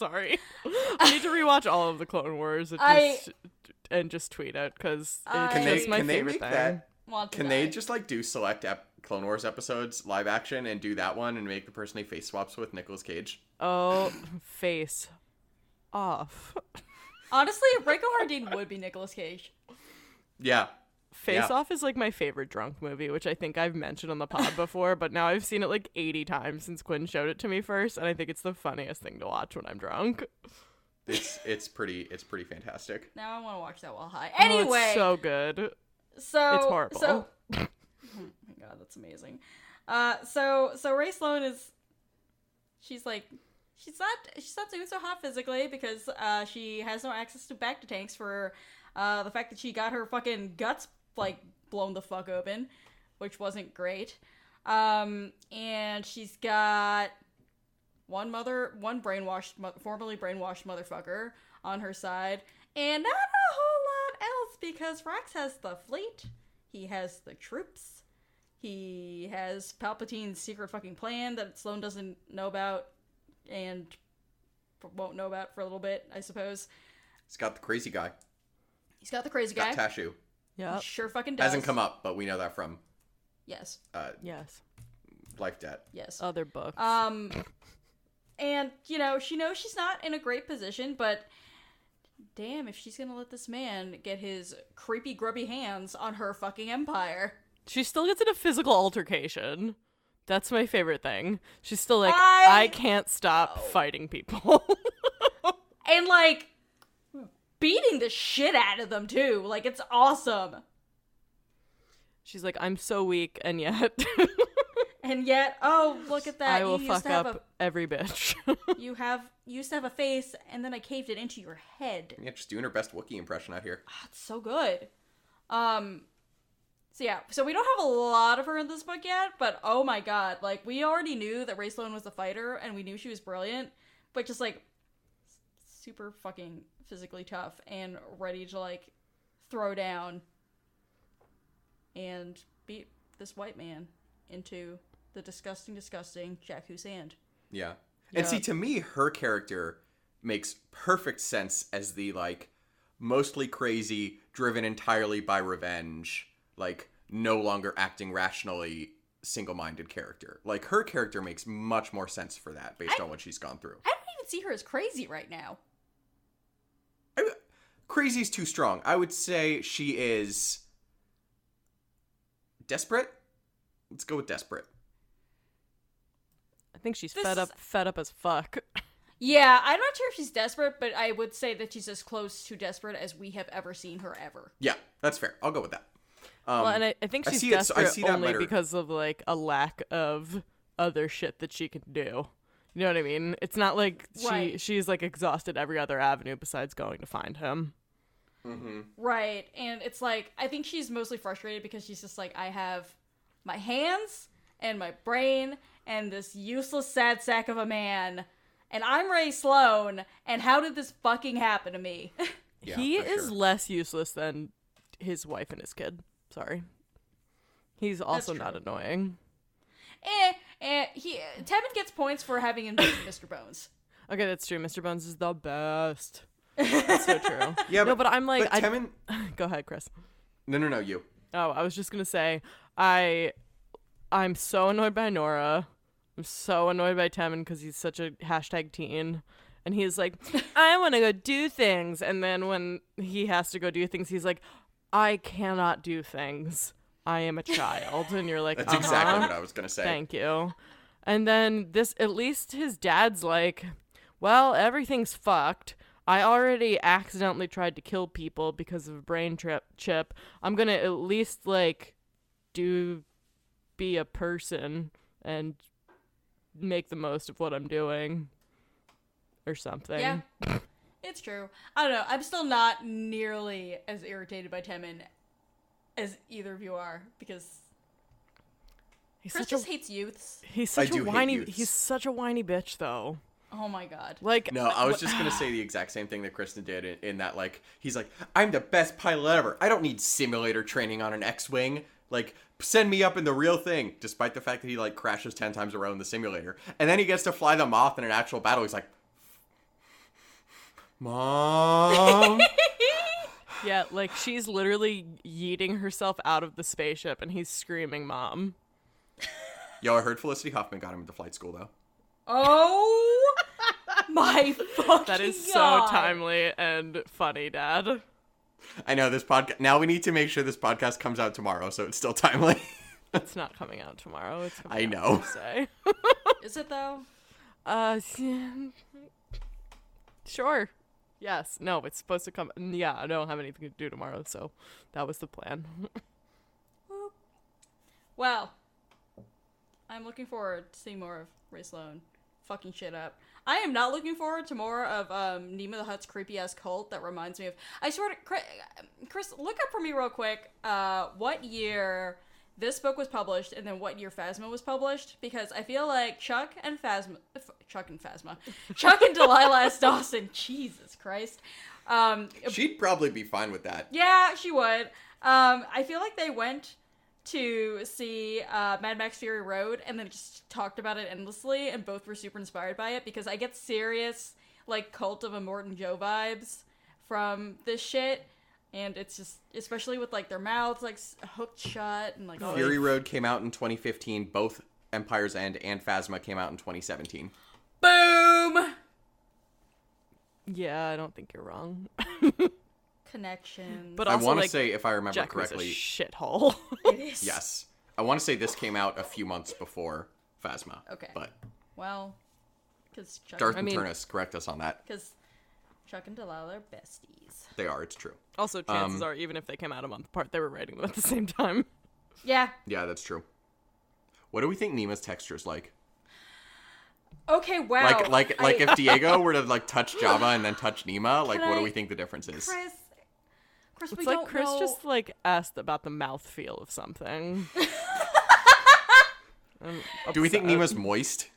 Sorry, [laughs] I need to rewatch all of the Clone Wars and I- just, and just tweet it because it's Can they, just my can favorite make thing. that? want to Can they just like do select ep- Clone Wars episodes live action and do that one and make the person he face swaps with Nicolas Cage? Oh, face off. Honestly, Rako Hardeen would be Nicolas Cage. Yeah. Face Yeah. Off is like my favorite drunk movie, which I think I've mentioned on the pod [laughs] before, but now I've seen it like 80 times since Quinn showed it to me first, and I think it's the funniest thing to watch when I'm drunk. It's it's pretty it's pretty fantastic. Now I want to watch that while high. Oh, it's Anyway, so good. so it's horrible. So, [laughs] oh my god, that's amazing. Uh, so so Rae Sloane is, she's like, she's not she's not doing so hot physically because uh she has no access to bacta tanks for uh the fact that she got her fucking guts like blown the fuck open, which wasn't great. Um, and she's got one mother, one brainwashed, mo- formerly brainwashed motherfucker on her side, and not a whole lot else because Rax has the fleet, he has the troops, he has Palpatine's secret fucking plan that Sloane doesn't know about and won't know about for a little bit, I suppose. He's got the crazy guy. He's got the crazy Got guy. Tashu. He Yep. sure fucking does. Hasn't come up, but we know that from Yes. uh, Yes. Life Debt. Yes. Other books. Um, and you know she knows she's not in a great position, but damn, if she's gonna let this man get his creepy, grubby hands on her fucking empire, she still gets in a physical altercation. That's my favorite thing. She's still like, I- I, can't stop fighting people. [laughs] and like beating the shit out of them too, like it's awesome. She's like, I'm so weak, and yet [laughs] And yet, oh look at that! I will fuck used to have up every bitch. [laughs] you have you used to have a face, and then I caved it into your head. Yeah, just doing her best Wookiee impression out here. That's so good. Um so yeah, so we don't have a lot of her in this book yet, but oh my god, like we already knew that Rae Sloane was a fighter and we knew she was brilliant, but just like s- super fucking physically tough and ready to like throw down and beat this white man into the disgusting, disgusting Jakku sand. Yeah. And Yeah. see, to me, her character makes perfect sense as the like mostly crazy, driven entirely by revenge, like no longer acting rationally, single-minded character. Like her character makes much more sense for that based on what she's gone through. I don't even see her as crazy right now. I, crazy's too strong. I would say she is desperate. Let's go with desperate. I think she's This fed is- up, fed up as fuck. [laughs] Yeah, I'm not sure if she's desperate, but I would say that she's as close to desperate as we have ever seen her ever. Yeah, that's fair. I'll go with that. Um, well, and I, I think I she's see it- I desperate see that only better. because of like a lack of other shit that she can do. You know what I mean? It's not like she Right. she's like exhausted every other avenue besides going to find him. Right, and it's like I think she's mostly frustrated because she's just like I have my hands and my brain and this useless sad sack of a man, and I'm Rae Sloane, and how did this fucking happen to me? [laughs] Yeah, he is sure. less useless than his wife and his kid. Sorry. He's also not annoying. eh, eh, he Temmin gets points for having invented [laughs] Mr. Bones. Okay, that's true. Mr. Bones is the best. That's so true. [laughs] Yeah, no, but I'm like, but I, Temmin, [laughs] go ahead, Chris. no, no, no, you. Oh, I was just gonna say, I, I'm so annoyed by Norra. I'm so annoyed by Temmin because he's such a hashtag teen, and he's like, [laughs] I want to go do things, and then when he has to go do things, he's like, I cannot do things. I am a child, and you're like, That's exactly "Uh-huh." what I was gonna say. Thank you. And then this, at least his dad's like, well, everything's fucked. I already accidentally tried to kill people because of a brain trip chip. I'm gonna at least like do be a person and make the most of what I'm doing or something. Yeah. It's true. I don't know. I'm still not nearly as irritated by Temmin as either of you are because He's Chris such a just hates youths. he's such a do hate whiny he's such a whiny bitch though. Oh my god. Like No, I was just gonna say [sighs] the exact same thing that Kristen did in, in that like he's like, I'm the best pilot ever. I don't need simulator training on an X-wing. Like, send me up in the real thing. Despite the fact that he like crashes ten times around the simulator, and then he gets to fly the moth in an actual battle. He's like, Mom. [laughs] Yeah, like she's literally yeeting herself out of the spaceship and he's screaming, Mom. Yo, I heard Felicity Huffman got him into flight school though. Oh my fucking [laughs] That is so God. timely and funny, Dad. I know this podcast. Now we need to make sure this podcast comes out tomorrow, so it's still timely. [laughs] It's not coming out tomorrow. It's coming I out know. Tuesday. [laughs] Is it though? uh, sure. Yes. No, it's supposed to come. Yeah, I don't have anything to do tomorrow, so that was the plan. Well, I'm looking forward to seeing more of Rae Sloane fucking shit up. I am not looking forward to more of um, Niima the Hutt's creepy ass cult that reminds me of. I swear to Chris, look up for me real quick. Uh, what year this book was published, and then what year Phasma was published? Because I feel like Chuck and Phasma, F- Chuck and Phasma, [laughs] Chuck and Delilah S. Dawson. Jesus Christ. Um, She'd probably be fine with that. yeah, she would. Um, I feel like they went to see uh, Mad Max Fury Road and then just talked about it endlessly, and both were super inspired by it because I get serious like cult of Immortan Joe vibes from this shit, and it's just especially with like their mouths like hooked shut and like all Fury Road came out in 2015. Both Empire's End and Phasma came out in 2017. boom yeah, I don't think you're wrong. [laughs] connections. But I want to like, say, if I remember Jack was a correctly, shithole. [laughs] it is yes. I want to say this came out a few months before Phasma. Okay. But well, because Chuck, Darth I and mean- Turnus, correct us on that. because Chuck and Delilah are besties. They are. It's true. also, chances Um, are, even if they came out a month apart, they were writing them at the same time. Yeah. Yeah, that's true. What do we think Niima's texture is like? Okay. Wow. Like, like, like I- if Diego [laughs] were to like touch Jabba and then touch Niima, like, Can what do we think the difference is? Chris, Chris, we It's like don't Chris know. just like asked about the mouth feel of something. [laughs] Do we think upset. Niima's moist?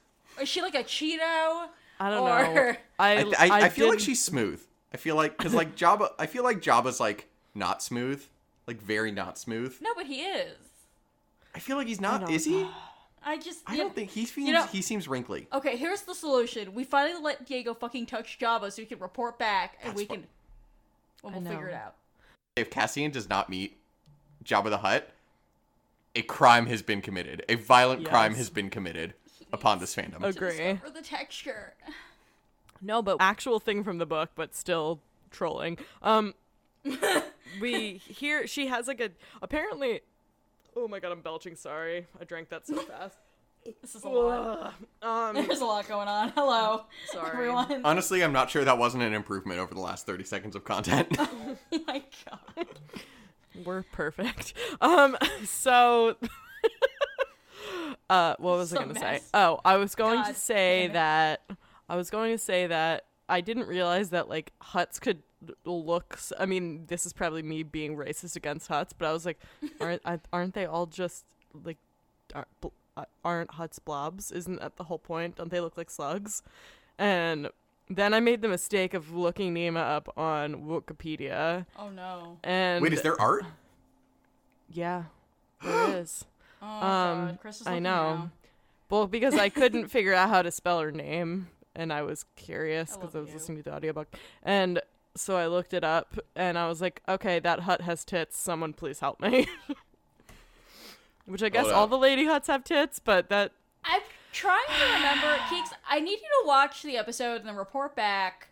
Is she like a Cheeto? I don't or- know. [laughs] I I, I, I, feel like she's smooth. I feel like because like Jabba, I feel like Jabba's like not smooth, like very not smooth. No, but he is. I feel like he's not. Is he? I just. I don't think he seems. know- he seems wrinkly. Okay, here's the solution. We finally let Diego fucking touch Jabba so he can report back, and That's we fu- can. Well, we'll figure it out. If Cassian does not meet Jabba the Hutt, a crime has been committed. A violent crime has been committed upon this fandom. Agree. For the texture. No, but actual thing from the book, but still trolling. Um, [laughs] we hear she has like a apparently. Oh my god, I'm belching. Sorry, I drank that so fast. This is a lot. [laughs] um, There's a lot going on. Hello, Sorry. everyone. Honestly, I'm not sure that wasn't an improvement over the last 30 seconds of content. [laughs] oh my god. we're perfect. Um, so. [laughs] Uh, what was I Some gonna say? mess. Oh, I was going God to say damn it. that I was going to say that I didn't realize that like huts could look. s- I mean, this is probably me being racist against huts, but I was like, aren't I- aren't they all just like aren't, bl- uh, aren't huts blobs? Isn't that the whole point? Don't they look like slugs? And then I made the mistake of looking Niima up on Wikipedia, Oh no. and Wait, is there art? yeah, [gasps] there is. Oh Um, god. Chris is I know. now. Well, because I couldn't [laughs] figure out how to spell her name, and I was curious because love I was you. listening to the audiobook, and so I looked it up, and I was like, okay, that hut has tits. Someone please help me. [laughs] Which I guess all the lady huts have tits, but that I'm trying to remember. [sighs] Keeks, I need you to watch the episode and then report back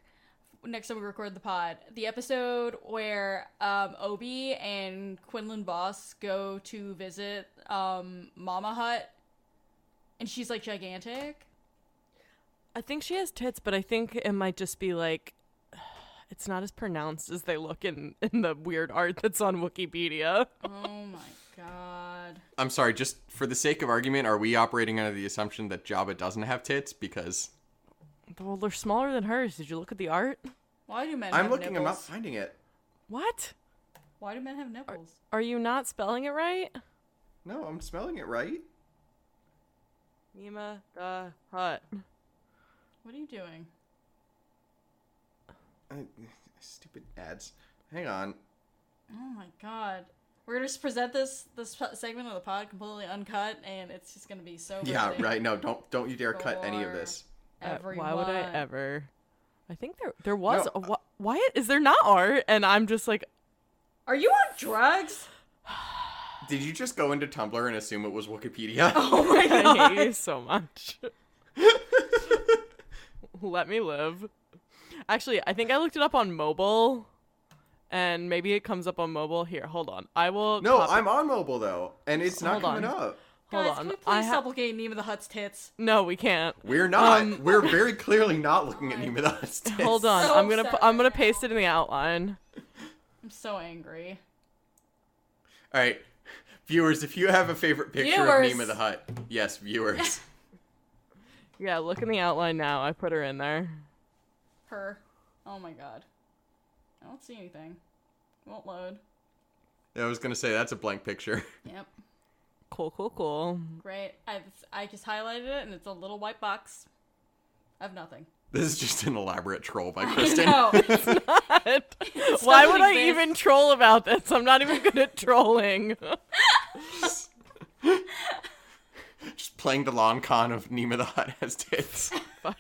next time we record the pod. The episode where um, Obi and Quinlan Vos go to visit um, Mama Hutt, and she's like gigantic. I think she has tits, but I think it might just be like. [sighs] It's not as pronounced as they look in, in the weird art that's on Wikipedia. Oh my [laughs] god. I'm sorry, just for the sake of argument, are we operating under the assumption that Jabba doesn't have tits? Because Well, they're smaller than hers. Did you look at the art? Why do men I'm have looking, I'm not finding it. What? Why do men have nipples? Are you not spelling it right? No, I'm spelling it right. Niima the Hutt. What are you doing? I, stupid ads. Hang on. Oh my god. We're gonna just present this this segment of the pod completely uncut, and it's just gonna be so. Yeah, riveting. right. No, don't don't you dare cut any of For this. Uh, Everyone. why would I ever? I think there there was No. a, wh- why is there not art? And I'm just like, Are you on drugs? [sighs] Did you just go into Tumblr and assume it was Wikipedia? [laughs] Oh my [laughs] I god. hate you so much. [laughs] Let me live. Actually, I think I looked it up on mobile, and maybe it comes up on mobile. Here, hold on. I will. No, copy- I'm on mobile though, and it's not Hold coming on. up. Hold Guys, on. can we I please ha- stop looking at Nemo the Hutt's tits? No, we can't. We're not. Um, We're [laughs] very clearly not looking at Niima the Hutt's tits. Hold on. so I'm gonna upset pu- I'm gonna paste it in the outline. I'm so angry. All right, viewers, if you have a favorite picture Viewers. of Niima the Hutt, yes, viewers. [laughs] Yeah, look in the outline now. I put her in there. Her. Oh my god. I don't see anything. Won't load. Yeah, I was gonna say that's a blank picture. [laughs] Yep. Cool, cool, cool. Great. I, I just highlighted it and it's a little white box. I have nothing. This is just an elaborate troll by [laughs] I Kristen. [laughs] know. Why doesn't would I even troll about this? I'm not even good at trolling. Just playing the long con of Niima the Hutt has tits. Fuck.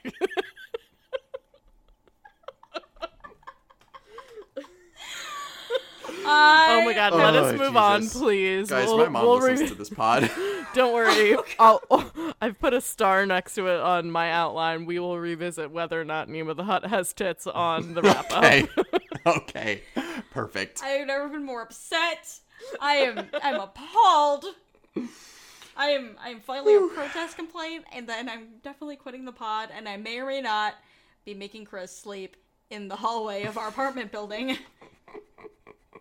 I Oh my god, Oh, let us move on, please. Guys, We'll- my mom we'll listens re- to this pod. [laughs] Don't worry. [laughs] I'll, [laughs] I've put a star next to it on my outline. We will revisit whether or not Niima the Hutt has tits on the wrap up. okay. okay. Perfect. I have never been more upset. I am I'm appalled. I am I'm filing a protest complaint and then I'm definitely quitting the pod and I may or may not be making Chris sleep in the hallway of our apartment building.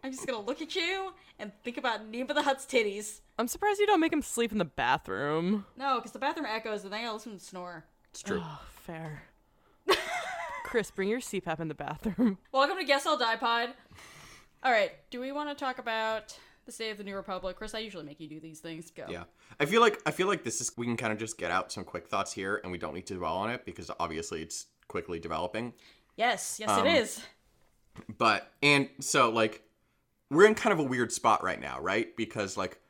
I'm just gonna look at you and think about Niima the Hutt's titties. I'm surprised you don't make him sleep in the bathroom. No, because the bathroom echoes and then I gotta listen to snore. It's true. Oh, fair. [laughs] Chris, bring your CPAP in the bathroom. Welcome to Guess I'll Die Pod. Alright, do we want to talk about the state of the New Republic? Chris, I usually make you do these things. Go. Yeah. I feel like I feel like this is we can kind of just get out some quick thoughts here and we don't need to dwell on it because obviously it's quickly developing. Yes, yes Um, it is. But and so like we're in kind of a weird spot right now, right? Because like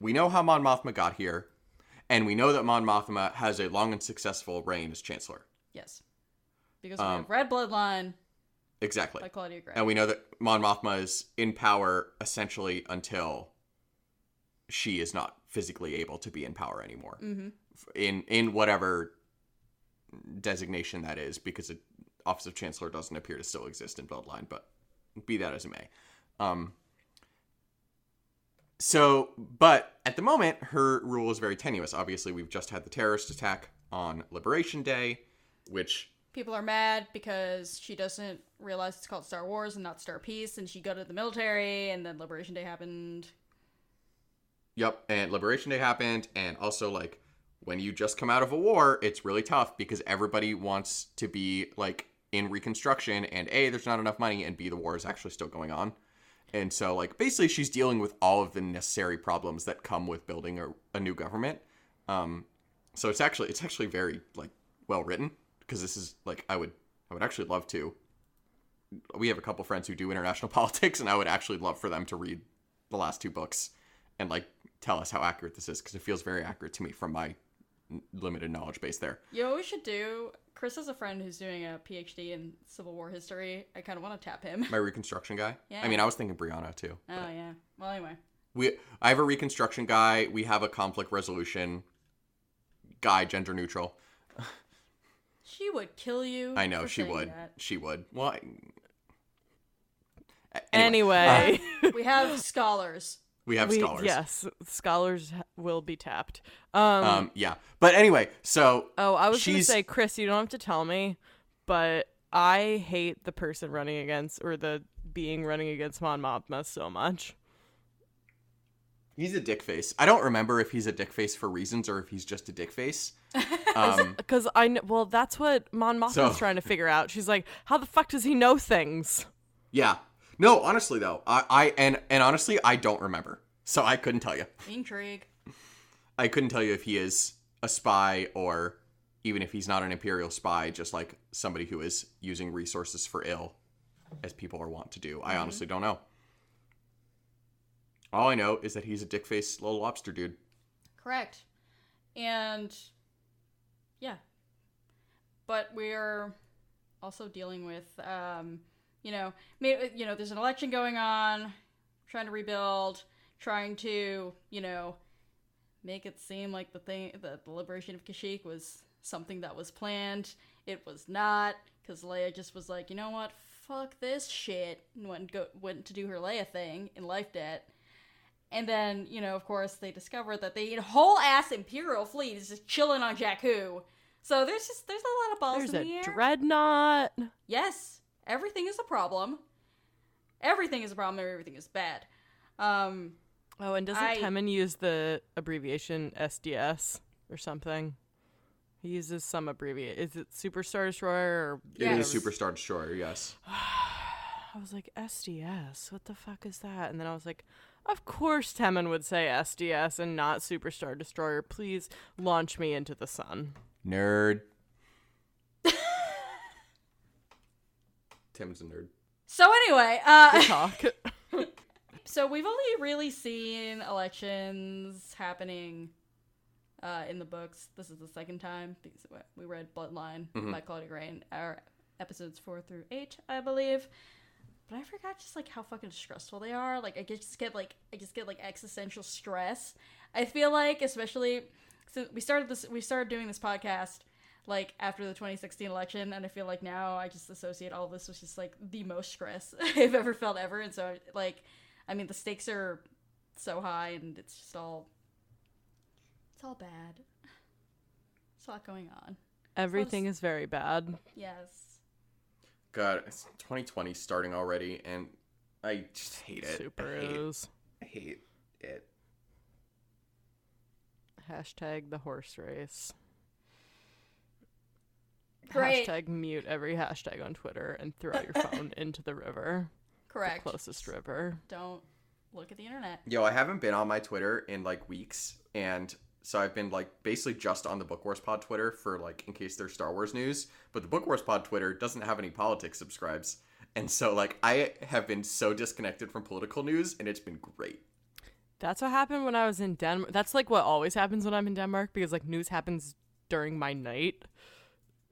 we know how Mon Mothma got here, and we know that Mon Mothma has a long and successful reign as Chancellor. Yes. Because we Um, have read Bloodline Exactly. by Claudia Gray. And we know that Mon Mothma is in power essentially until she is not physically able to be in power anymore. Mhm. In in whatever designation that is, because the Office of Chancellor doesn't appear to still exist in Bloodline, but be that as it may. Um, so, but at the moment, her rule is very tenuous. Obviously, we've just had the terrorist attack on Liberation Day, which People are mad because she doesn't realize it's called Star Wars and not Star Peace, and she go to the military, and then Liberation Day happened. Yep, and Liberation Day happened, and also like when you just come out of a war, it's really tough because everybody wants to be like in Reconstruction, and a there's not enough money, and b the war is actually still going on, and so like basically she's dealing with all of the necessary problems that come with building a, a new government. Um, so it's actually it's actually very like well written because this is like I would I would actually love to. We have a couple friends who do international [laughs] politics, and I would actually love for them to read the last two books and like tell us how accurate this is because it feels very accurate to me from my limited knowledge base there. You know we should do? Chris has a friend who's doing a PhD in Civil War history. I kind of want to tap him. My reconstruction guy. Yeah. I mean, I was thinking Brianna too. Oh, yeah. Well, anyway. We I have a reconstruction guy. We have a conflict resolution guy, gender neutral. She would kill you. I know for she would. that. She would. Well. I- A- Anyway, uh, We have scholars. We have we- scholars. yes, scholars will be tapped. Um, Um. Yeah. But anyway, so oh, I was going to say, Chris, you don't have to tell me, but I hate the person running against or the being running against Mon Mothma so much. he's a dick face. I don't remember if he's a dick face for reasons or if he's just a dick face. [laughs] Um. Because I kn- well, that's what Mon Mothma's So- trying to figure out. She's like, how the fuck does he know things? Yeah. No, honestly though, I, I and and honestly, I don't remember, so I couldn't tell you. Intrigue. I couldn't tell you if he is a spy or even if he's not an imperial spy, just like somebody who is using resources for ill, as people are wont to do. I honestly don't know. All I know is that he's a dick face little lobster dude. Correct. And yeah. But we're also dealing with um, you know, may- you know, there's an election going on, trying to rebuild, trying to, you know, make it seem like the thing that the liberation of Kashyyyk was something that was planned it was not because Leia just was like, you know what, fuck this shit, and went go went to do her Leia thing in Life Debt. And then, you know, of course, they discovered that the whole ass Imperial fleet is just chilling on Jakku. So there's just there's a lot of balls There's in the a dreadnought. yes, everything is a problem. Everything is a problem. Everything is bad. Um, Oh, and doesn't I- Temmin use the abbreviation SDS or something? He uses some abbreviation. Is it Superstar Destroyer or Yeah. It is Superstar Destroyer, yes. [sighs] I was like, SDS? What the fuck is that? And then I was like, of course Temmin would say SDS and not Superstar Destroyer. Please launch me into the sun. Nerd. [laughs] Tim's a nerd. so anyway, uh, Good talk. [laughs] [laughs] so we've only really seen elections happening uh, in the books. This is the second time because we read Bloodline by Claudia Grain, our episodes four through eight, I believe. But I forgot just like how fucking stressful they are. Like I just get like I just get like existential stress. I feel like especially since we started this, we started doing this podcast like after the 2016 election, and I feel like now I just associate all this with just like the most stress [laughs] I've ever felt ever. And so like, I mean, the stakes are so high, and it's just all it's all bad. it's a lot going on. Everything is very bad. Yes. God, it's 2020 starting already, and I just hate it. Super I hate, is. I hate it. Hashtag the horse race. Great. Hashtag mute every hashtag on Twitter and throw out your [laughs] phone into the river. Correct. The closest river. Don't look at the internet. Yo, I haven't been on my Twitter in like weeks, and so I've been like basically just on the Book Wars Pod Twitter for like in case there's Star Wars news. But the Book Wars Pod Twitter doesn't have any politics subscribes, and so like I have been so disconnected from political news, and it's been great. That's what happened when I was in Denmark. That's like what always happens when I'm in Denmark because like news happens during my night.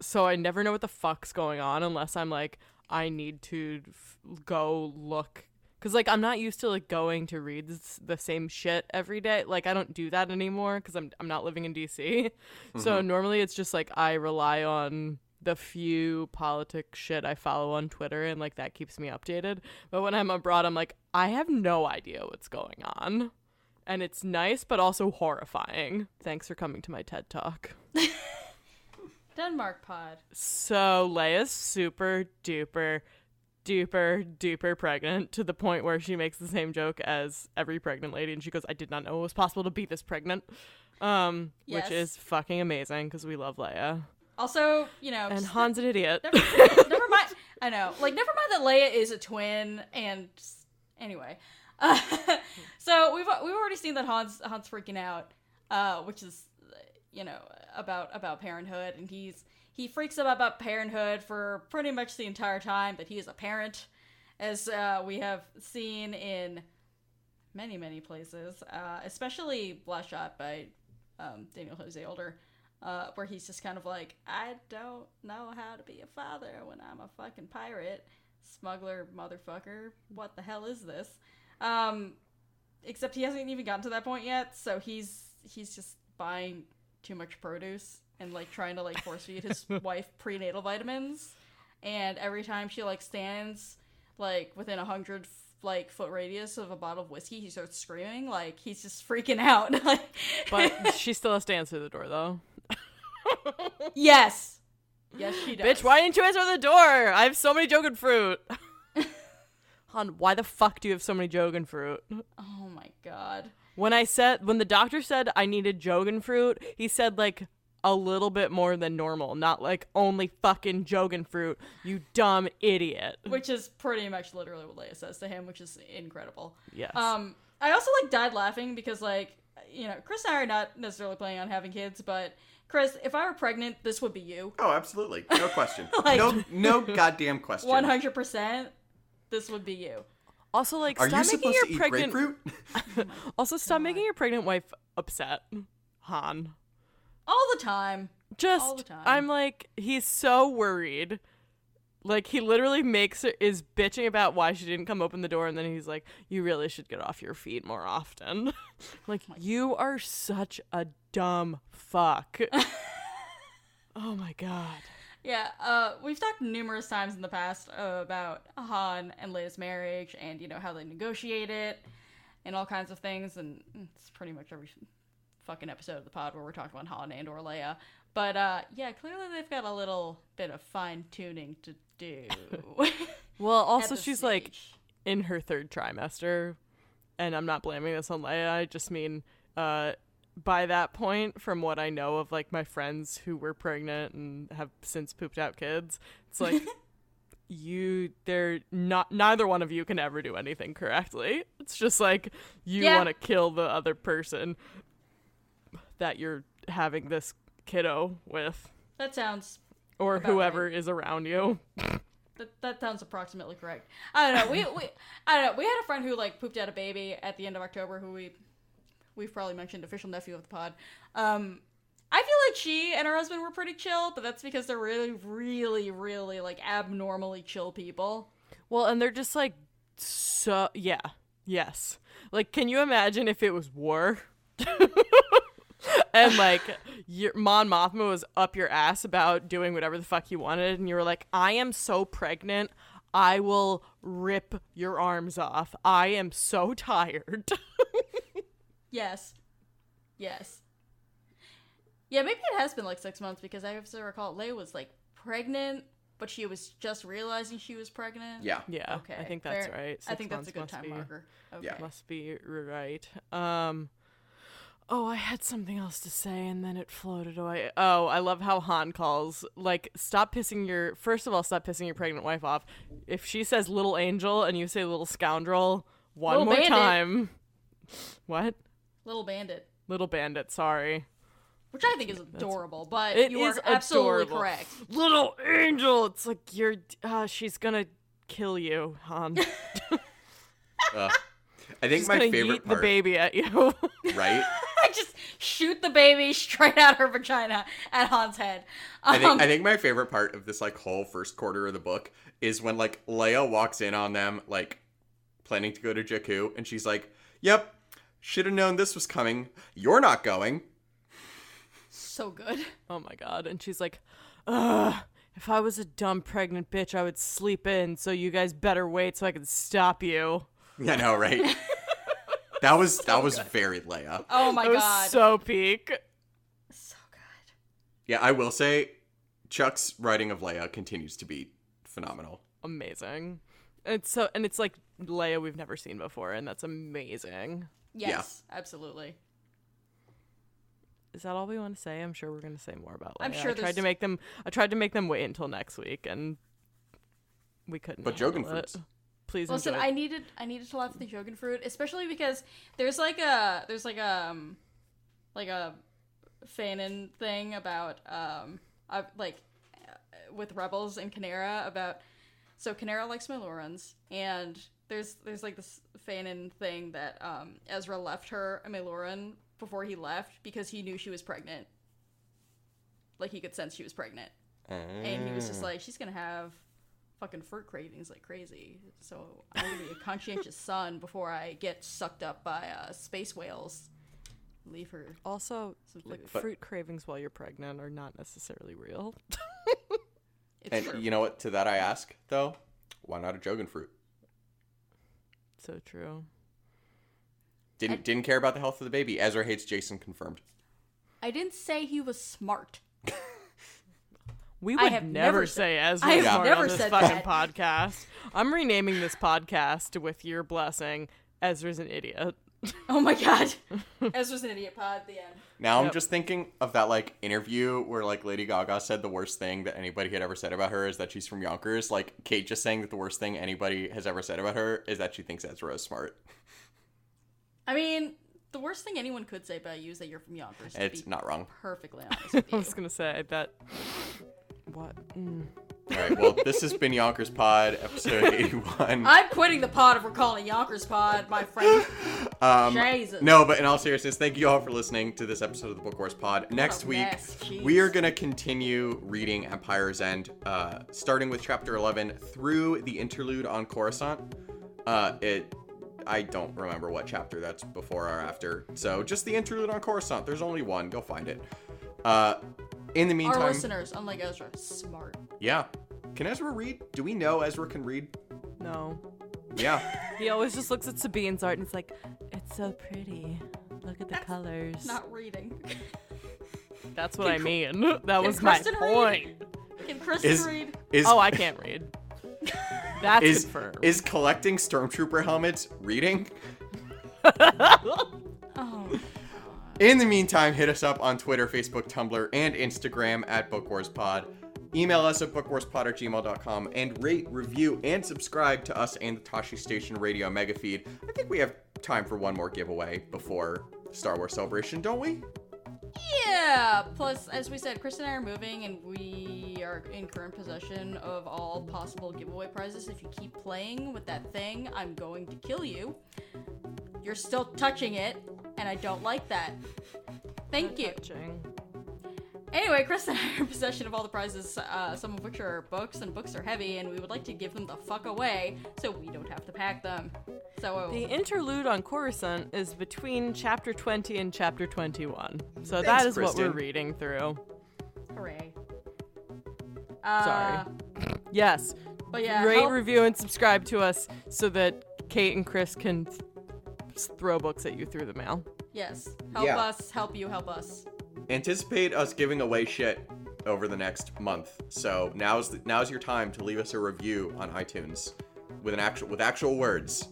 So I never know what the fuck's going on unless I'm like I need to f- go look cuz like I'm not used to like going to read s- the same shit every day. Like I don't do that anymore cuz I'm I'm not living in DC. [laughs] So mm-hmm. normally it's just like I rely on the few politics shit I follow on Twitter and like that keeps me updated. But when I'm abroad, I'm like, I have no idea what's going on. And it's nice, but also horrifying. Thanks for coming to my TED Talk. [laughs] Denmark pod. So Leia's super duper duper duper pregnant to the point where she makes the same joke as every pregnant lady and she goes, I did not know it was possible to be this pregnant. Um, Yes. which is fucking amazing because we love Leia. Also, you know, And Han's an idiot. never, [laughs] never mind. I know. Like, never mind that Leia is a twin, and anyway. Uh, [laughs] so we've we've already seen that Han's Han's freaking out, uh, which is, you know, about about parenthood, and he's he freaks out about parenthood for pretty much the entire time that he is a parent, as uh, we have seen in many many places, uh, especially Last by um, Daniel Jose Older uh, where he's just kind of like, I don't know how to be a father when I'm a fucking pirate, smuggler, motherfucker. What the hell is this? Um, except he hasn't even gotten to that point yet, so he's he's just buying too much produce and like trying to like force feed his [laughs] wife prenatal vitamins, and every time she like stands like within a hundred like foot radius of a bottle of whiskey, he starts screaming like he's just freaking out. [laughs] like, But [laughs] she still has to answer the door though. yes, yes, she does. Bitch, why didn't you answer the door? I have so many Jogan fruit. Han, why the fuck do you have so many Jogan fruit? Oh my god. When I said when the doctor said I needed Jogan fruit, he said like a little bit more than normal, not like only fucking Jogan fruit, you dumb idiot. Which is pretty much literally what Leia says to him, which is incredible. Yes. Um, I also like died laughing because like you know Chris and I are not necessarily planning on having kids, but Chris, if I were pregnant, this would be you. Oh, absolutely, no question, [laughs] Like- no, no goddamn question. One hundred percent, this would be you. Also like Are stop you making supposed your to eat pregnant grapefruit? [laughs] Also stop making your pregnant wife upset. Han. All the time. Just the time. I'm like he's so worried. Like he literally makes her is bitching about why she didn't come open the door and then he's like you really should get off your feet more often. [laughs] like oh you are such a dumb fuck. [laughs] oh my god. Yeah, uh, we've talked numerous times in the past uh, about Han and Leia's marriage and, you know, how they negotiate it and all kinds of things. And it's pretty much every fucking episode of the pod where we're talking about Han and or Leia. But, uh, yeah, clearly they've got a little bit of fine tuning to do. [laughs] Well, [laughs] also she's like in her third trimester, and I'm not blaming this on Leia. I just mean, uh, by that point, from what I know of like my friends who were pregnant and have since pooped out kids, it's like [laughs] you, they're not. Neither one of you can ever do anything correctly. It's just like you Yeah. want to kill the other person that you're having this kiddo with, That sounds or whoever is around you. That, that sounds approximately correct. I don't know. We, we I don't know. We had a friend who like pooped out a baby at the end of October. Who we we've probably mentioned official nephew of the pod. Um, I feel like she and her husband were pretty chill, but that's because they're really, really, really like abnormally chill people. Well, and they're just like so yeah. Yes. Like can you imagine if it was war? [laughs] and like your Mon Mothma was up your ass about doing whatever the fuck you wanted and you were like, "I am so pregnant. I will rip your arms off. I am so [laughs] tired." [laughs] Yes, yes, yeah. Maybe it has been like six months because I have to recall Leia was like pregnant, but she was just realizing she was pregnant. Yeah. yeah. Okay, I think that's fair. right. I think that's a good time be- marker. Okay. Yeah. Must be right. Um Oh, I had something else to say and then it floated away. Oh, I love how Han calls like stop pissing your first of all, stop pissing your pregnant wife off. If she says little angel and you say little scoundrel one Little more bandit. time. What? Little bandit. Little bandit, sorry. which I think is adorable. But It you is are absolutely adorable. correct. Little angel. It's like you're uh, she's going to kill you, Han. [laughs] Uh, I think She's my favorite yeet part, the baby at you. [laughs] right? I just shoot the baby straight out her vagina at Han's head. I Um, think I think my favorite part of this like whole first quarter of the book is when like Leia walks in on them like planning to go to Jakku and she's like, "Yep, should have known this was coming. You're not going." so good. Oh my god. And she's like, Ugh, if I was a dumb pregnant bitch, I would sleep in, so you guys better wait so I can stop you. I know, right? [laughs] that was that was very Leia. Oh my That was god. so peak. so good. Yeah, I will say Chuck's writing of Leia continues to be phenomenal. Amazing. It's so and it's like Leia we've never seen before, and that's amazing. Yes, absolutely. Is that all we want to say? I'm sure we're gonna say more about Leia. I'm sure I tried to make them I tried to make them wait until next week and we couldn't. But handle Jogan it. fruits. Please Listen, enjoy. I needed I needed to laugh at the Jogan fruit, especially because there's like a there's like a um, like a fanon thing about um uh, like uh, with rebels in Kanera about so Kanera likes meilooruns and there's there's like this fanon thing that um Ezra left her a meiloorun before he left because he knew she was pregnant. Like he could sense she was pregnant. And he was just like, she's gonna have fucking fruit cravings like crazy. So I'm gonna be a conscientious son before I get sucked up by uh, space whales. Leave her also some like food. But- fruit cravings while you're pregnant are not necessarily real. It's And true. you know what? To that I ask though, why not a Jogan fruit? So true. Didn't didn't care about the health of the baby. Ezra hates Jacen confirmed. I didn't say he was smart. [laughs] We I would have never, never say said- Ezra I have Smart never on this said fucking that. podcast. I'm renaming this podcast with your blessing. Ezra's an idiot. [laughs] Oh my god. Ezra's an idiot pod at the end. Now I'm Yep. just thinking of that like interview where like Lady Gaga said the worst thing that anybody had ever said about her is that she's from Yonkers. Like Kate just saying that the worst thing anybody has ever said about her is that she thinks Ezra is smart. I mean, the worst thing anyone could say about you is that you're from Yonkers. to It's be not wrong. perfectly [laughs] honest with I you. was gonna say, I bet. What? Mm. All right. Well, this has been Yonkers Pod, episode [laughs] 81. I'm quitting the pod if we're calling it Yonkers pod, my friend. Um, Jesus. no, but in all seriousness, thank you all for listening to this episode of the Book Wars Pod. Next week, mess, we are going to continue reading Empire's End, uh, starting with chapter 11 through the interlude on Coruscant. Uh, it, I don't remember what chapter that's before or after. So just the interlude on Coruscant. There's only one. Go find it. Uh, in the meantime, Our meantime, listeners, unlike Ezra, smart. yeah. Can Ezra read? Do we know Ezra can read? No. Yeah. [laughs] He always just looks at Sabine's art and it's like, it's so pretty. Look at the colors. Not reading. That's what I mean. [laughs] That was Can my Kristen read? point. Can Kristen Is read? is Oh, I can't read. That's is confirmed. is collecting stormtrooper helmets reading? [laughs] Oh. In the meantime, hit us up on Twitter, Facebook, Tumblr, and Instagram at BookWarsPod. Email us at bookwarspod at gmail.com and rate, review, and subscribe to us and the Tashi Station Radio mega feed. I think we have time for one more giveaway before Star Wars Celebration, don't we? Yeah. Plus, as we said, Chris and I are moving, and we are in current possession of all possible giveaway prizes. If you keep playing with that thing, I'm going to kill you. You're still touching it, and I don't like that. Thank you. Touching. Anyway, Chris and I are in possession of all the prizes, uh, some of which are books, and books are heavy, and we would like to give them the fuck away so we don't have to pack them. So, The interlude on Coruscant is between chapter 20 and chapter 21. So Thanks, that is what we're reading through. hooray. Uh, Sorry. Yes. But yeah, Rate, help- review, and subscribe to us so that Kate and Chris can th- throw books at you through the mail. yes. Help Yeah. us, help you, help us. Anticipate us giving away shit over the next month. So now's the, now's your time to leave us a review on iTunes with an actual with actual words.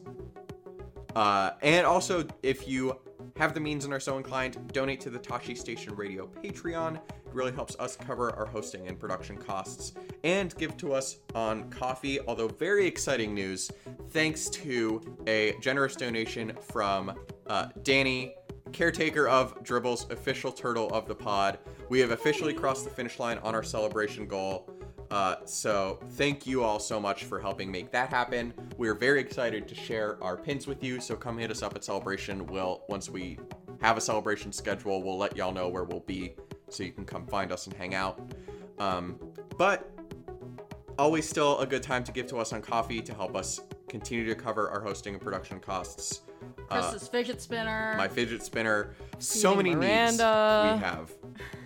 Uh, and also, if you have the means and are so inclined, donate to the Tashi Station Radio Patreon. It really helps us cover our hosting and production costs. And give to us on Ko-fi. Although, very exciting news thanks to a generous donation from uh, Danny, caretaker of Dribble's official turtle of the pod. We have officially crossed the finish line on our celebration goal. Uh, so thank you all so much for helping make that happen. We're very excited to share our pins with you. So come hit us up at Celebration. We'll once we have a celebration schedule, we'll let y'all know where we'll be, so you can come find us and hang out. Um, but always still a good time to give to us on Ko-fi to help us continue to cover our hosting and production costs. Uh, Chris's fidget spinner. my fidget spinner. So many Miranda. needs we have.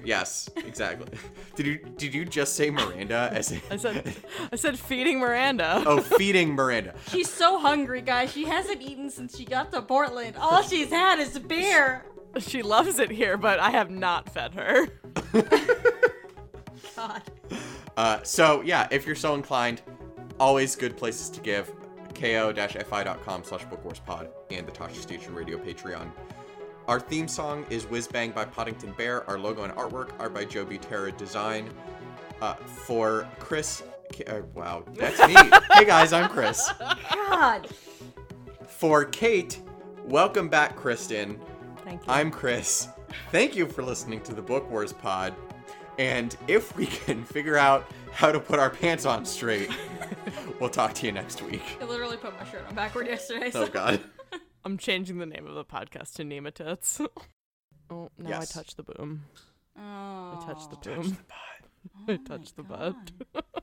Yes, exactly. [laughs] did you did you just say Miranda as in, I said, I said feeding Miranda. [laughs] Oh, feeding Miranda. She's so hungry, guys. She hasn't eaten since she got to Portland. All she's had is beer. She loves it here, but I have not fed her. [laughs] God. Uh, so yeah, if you're so inclined, always good places to give. ko-fi.com slash bookwarspod and the Tashi Station Radio Patreon. Our theme song is Whiz Bang by Poddington Bear. Our logo and artwork are by Joe Butera Design. Uh, for Chris, uh, wow, that's me. [laughs] hey guys, I'm Chris. God. For Kate, welcome back, Kristen. Thank you. I'm Chris. Thank you for listening to the Book Wars Pod. And if we can figure out how to put our pants on straight, [laughs] we'll talk to you next week. I literally put my shirt on backward yesterday. So. Oh, God. I'm changing the name of the podcast to Nematits. [laughs] oh, now Yes. I touch the oh. boom. Oh. I touched the boom. I touched the butt. [laughs] Oh [laughs]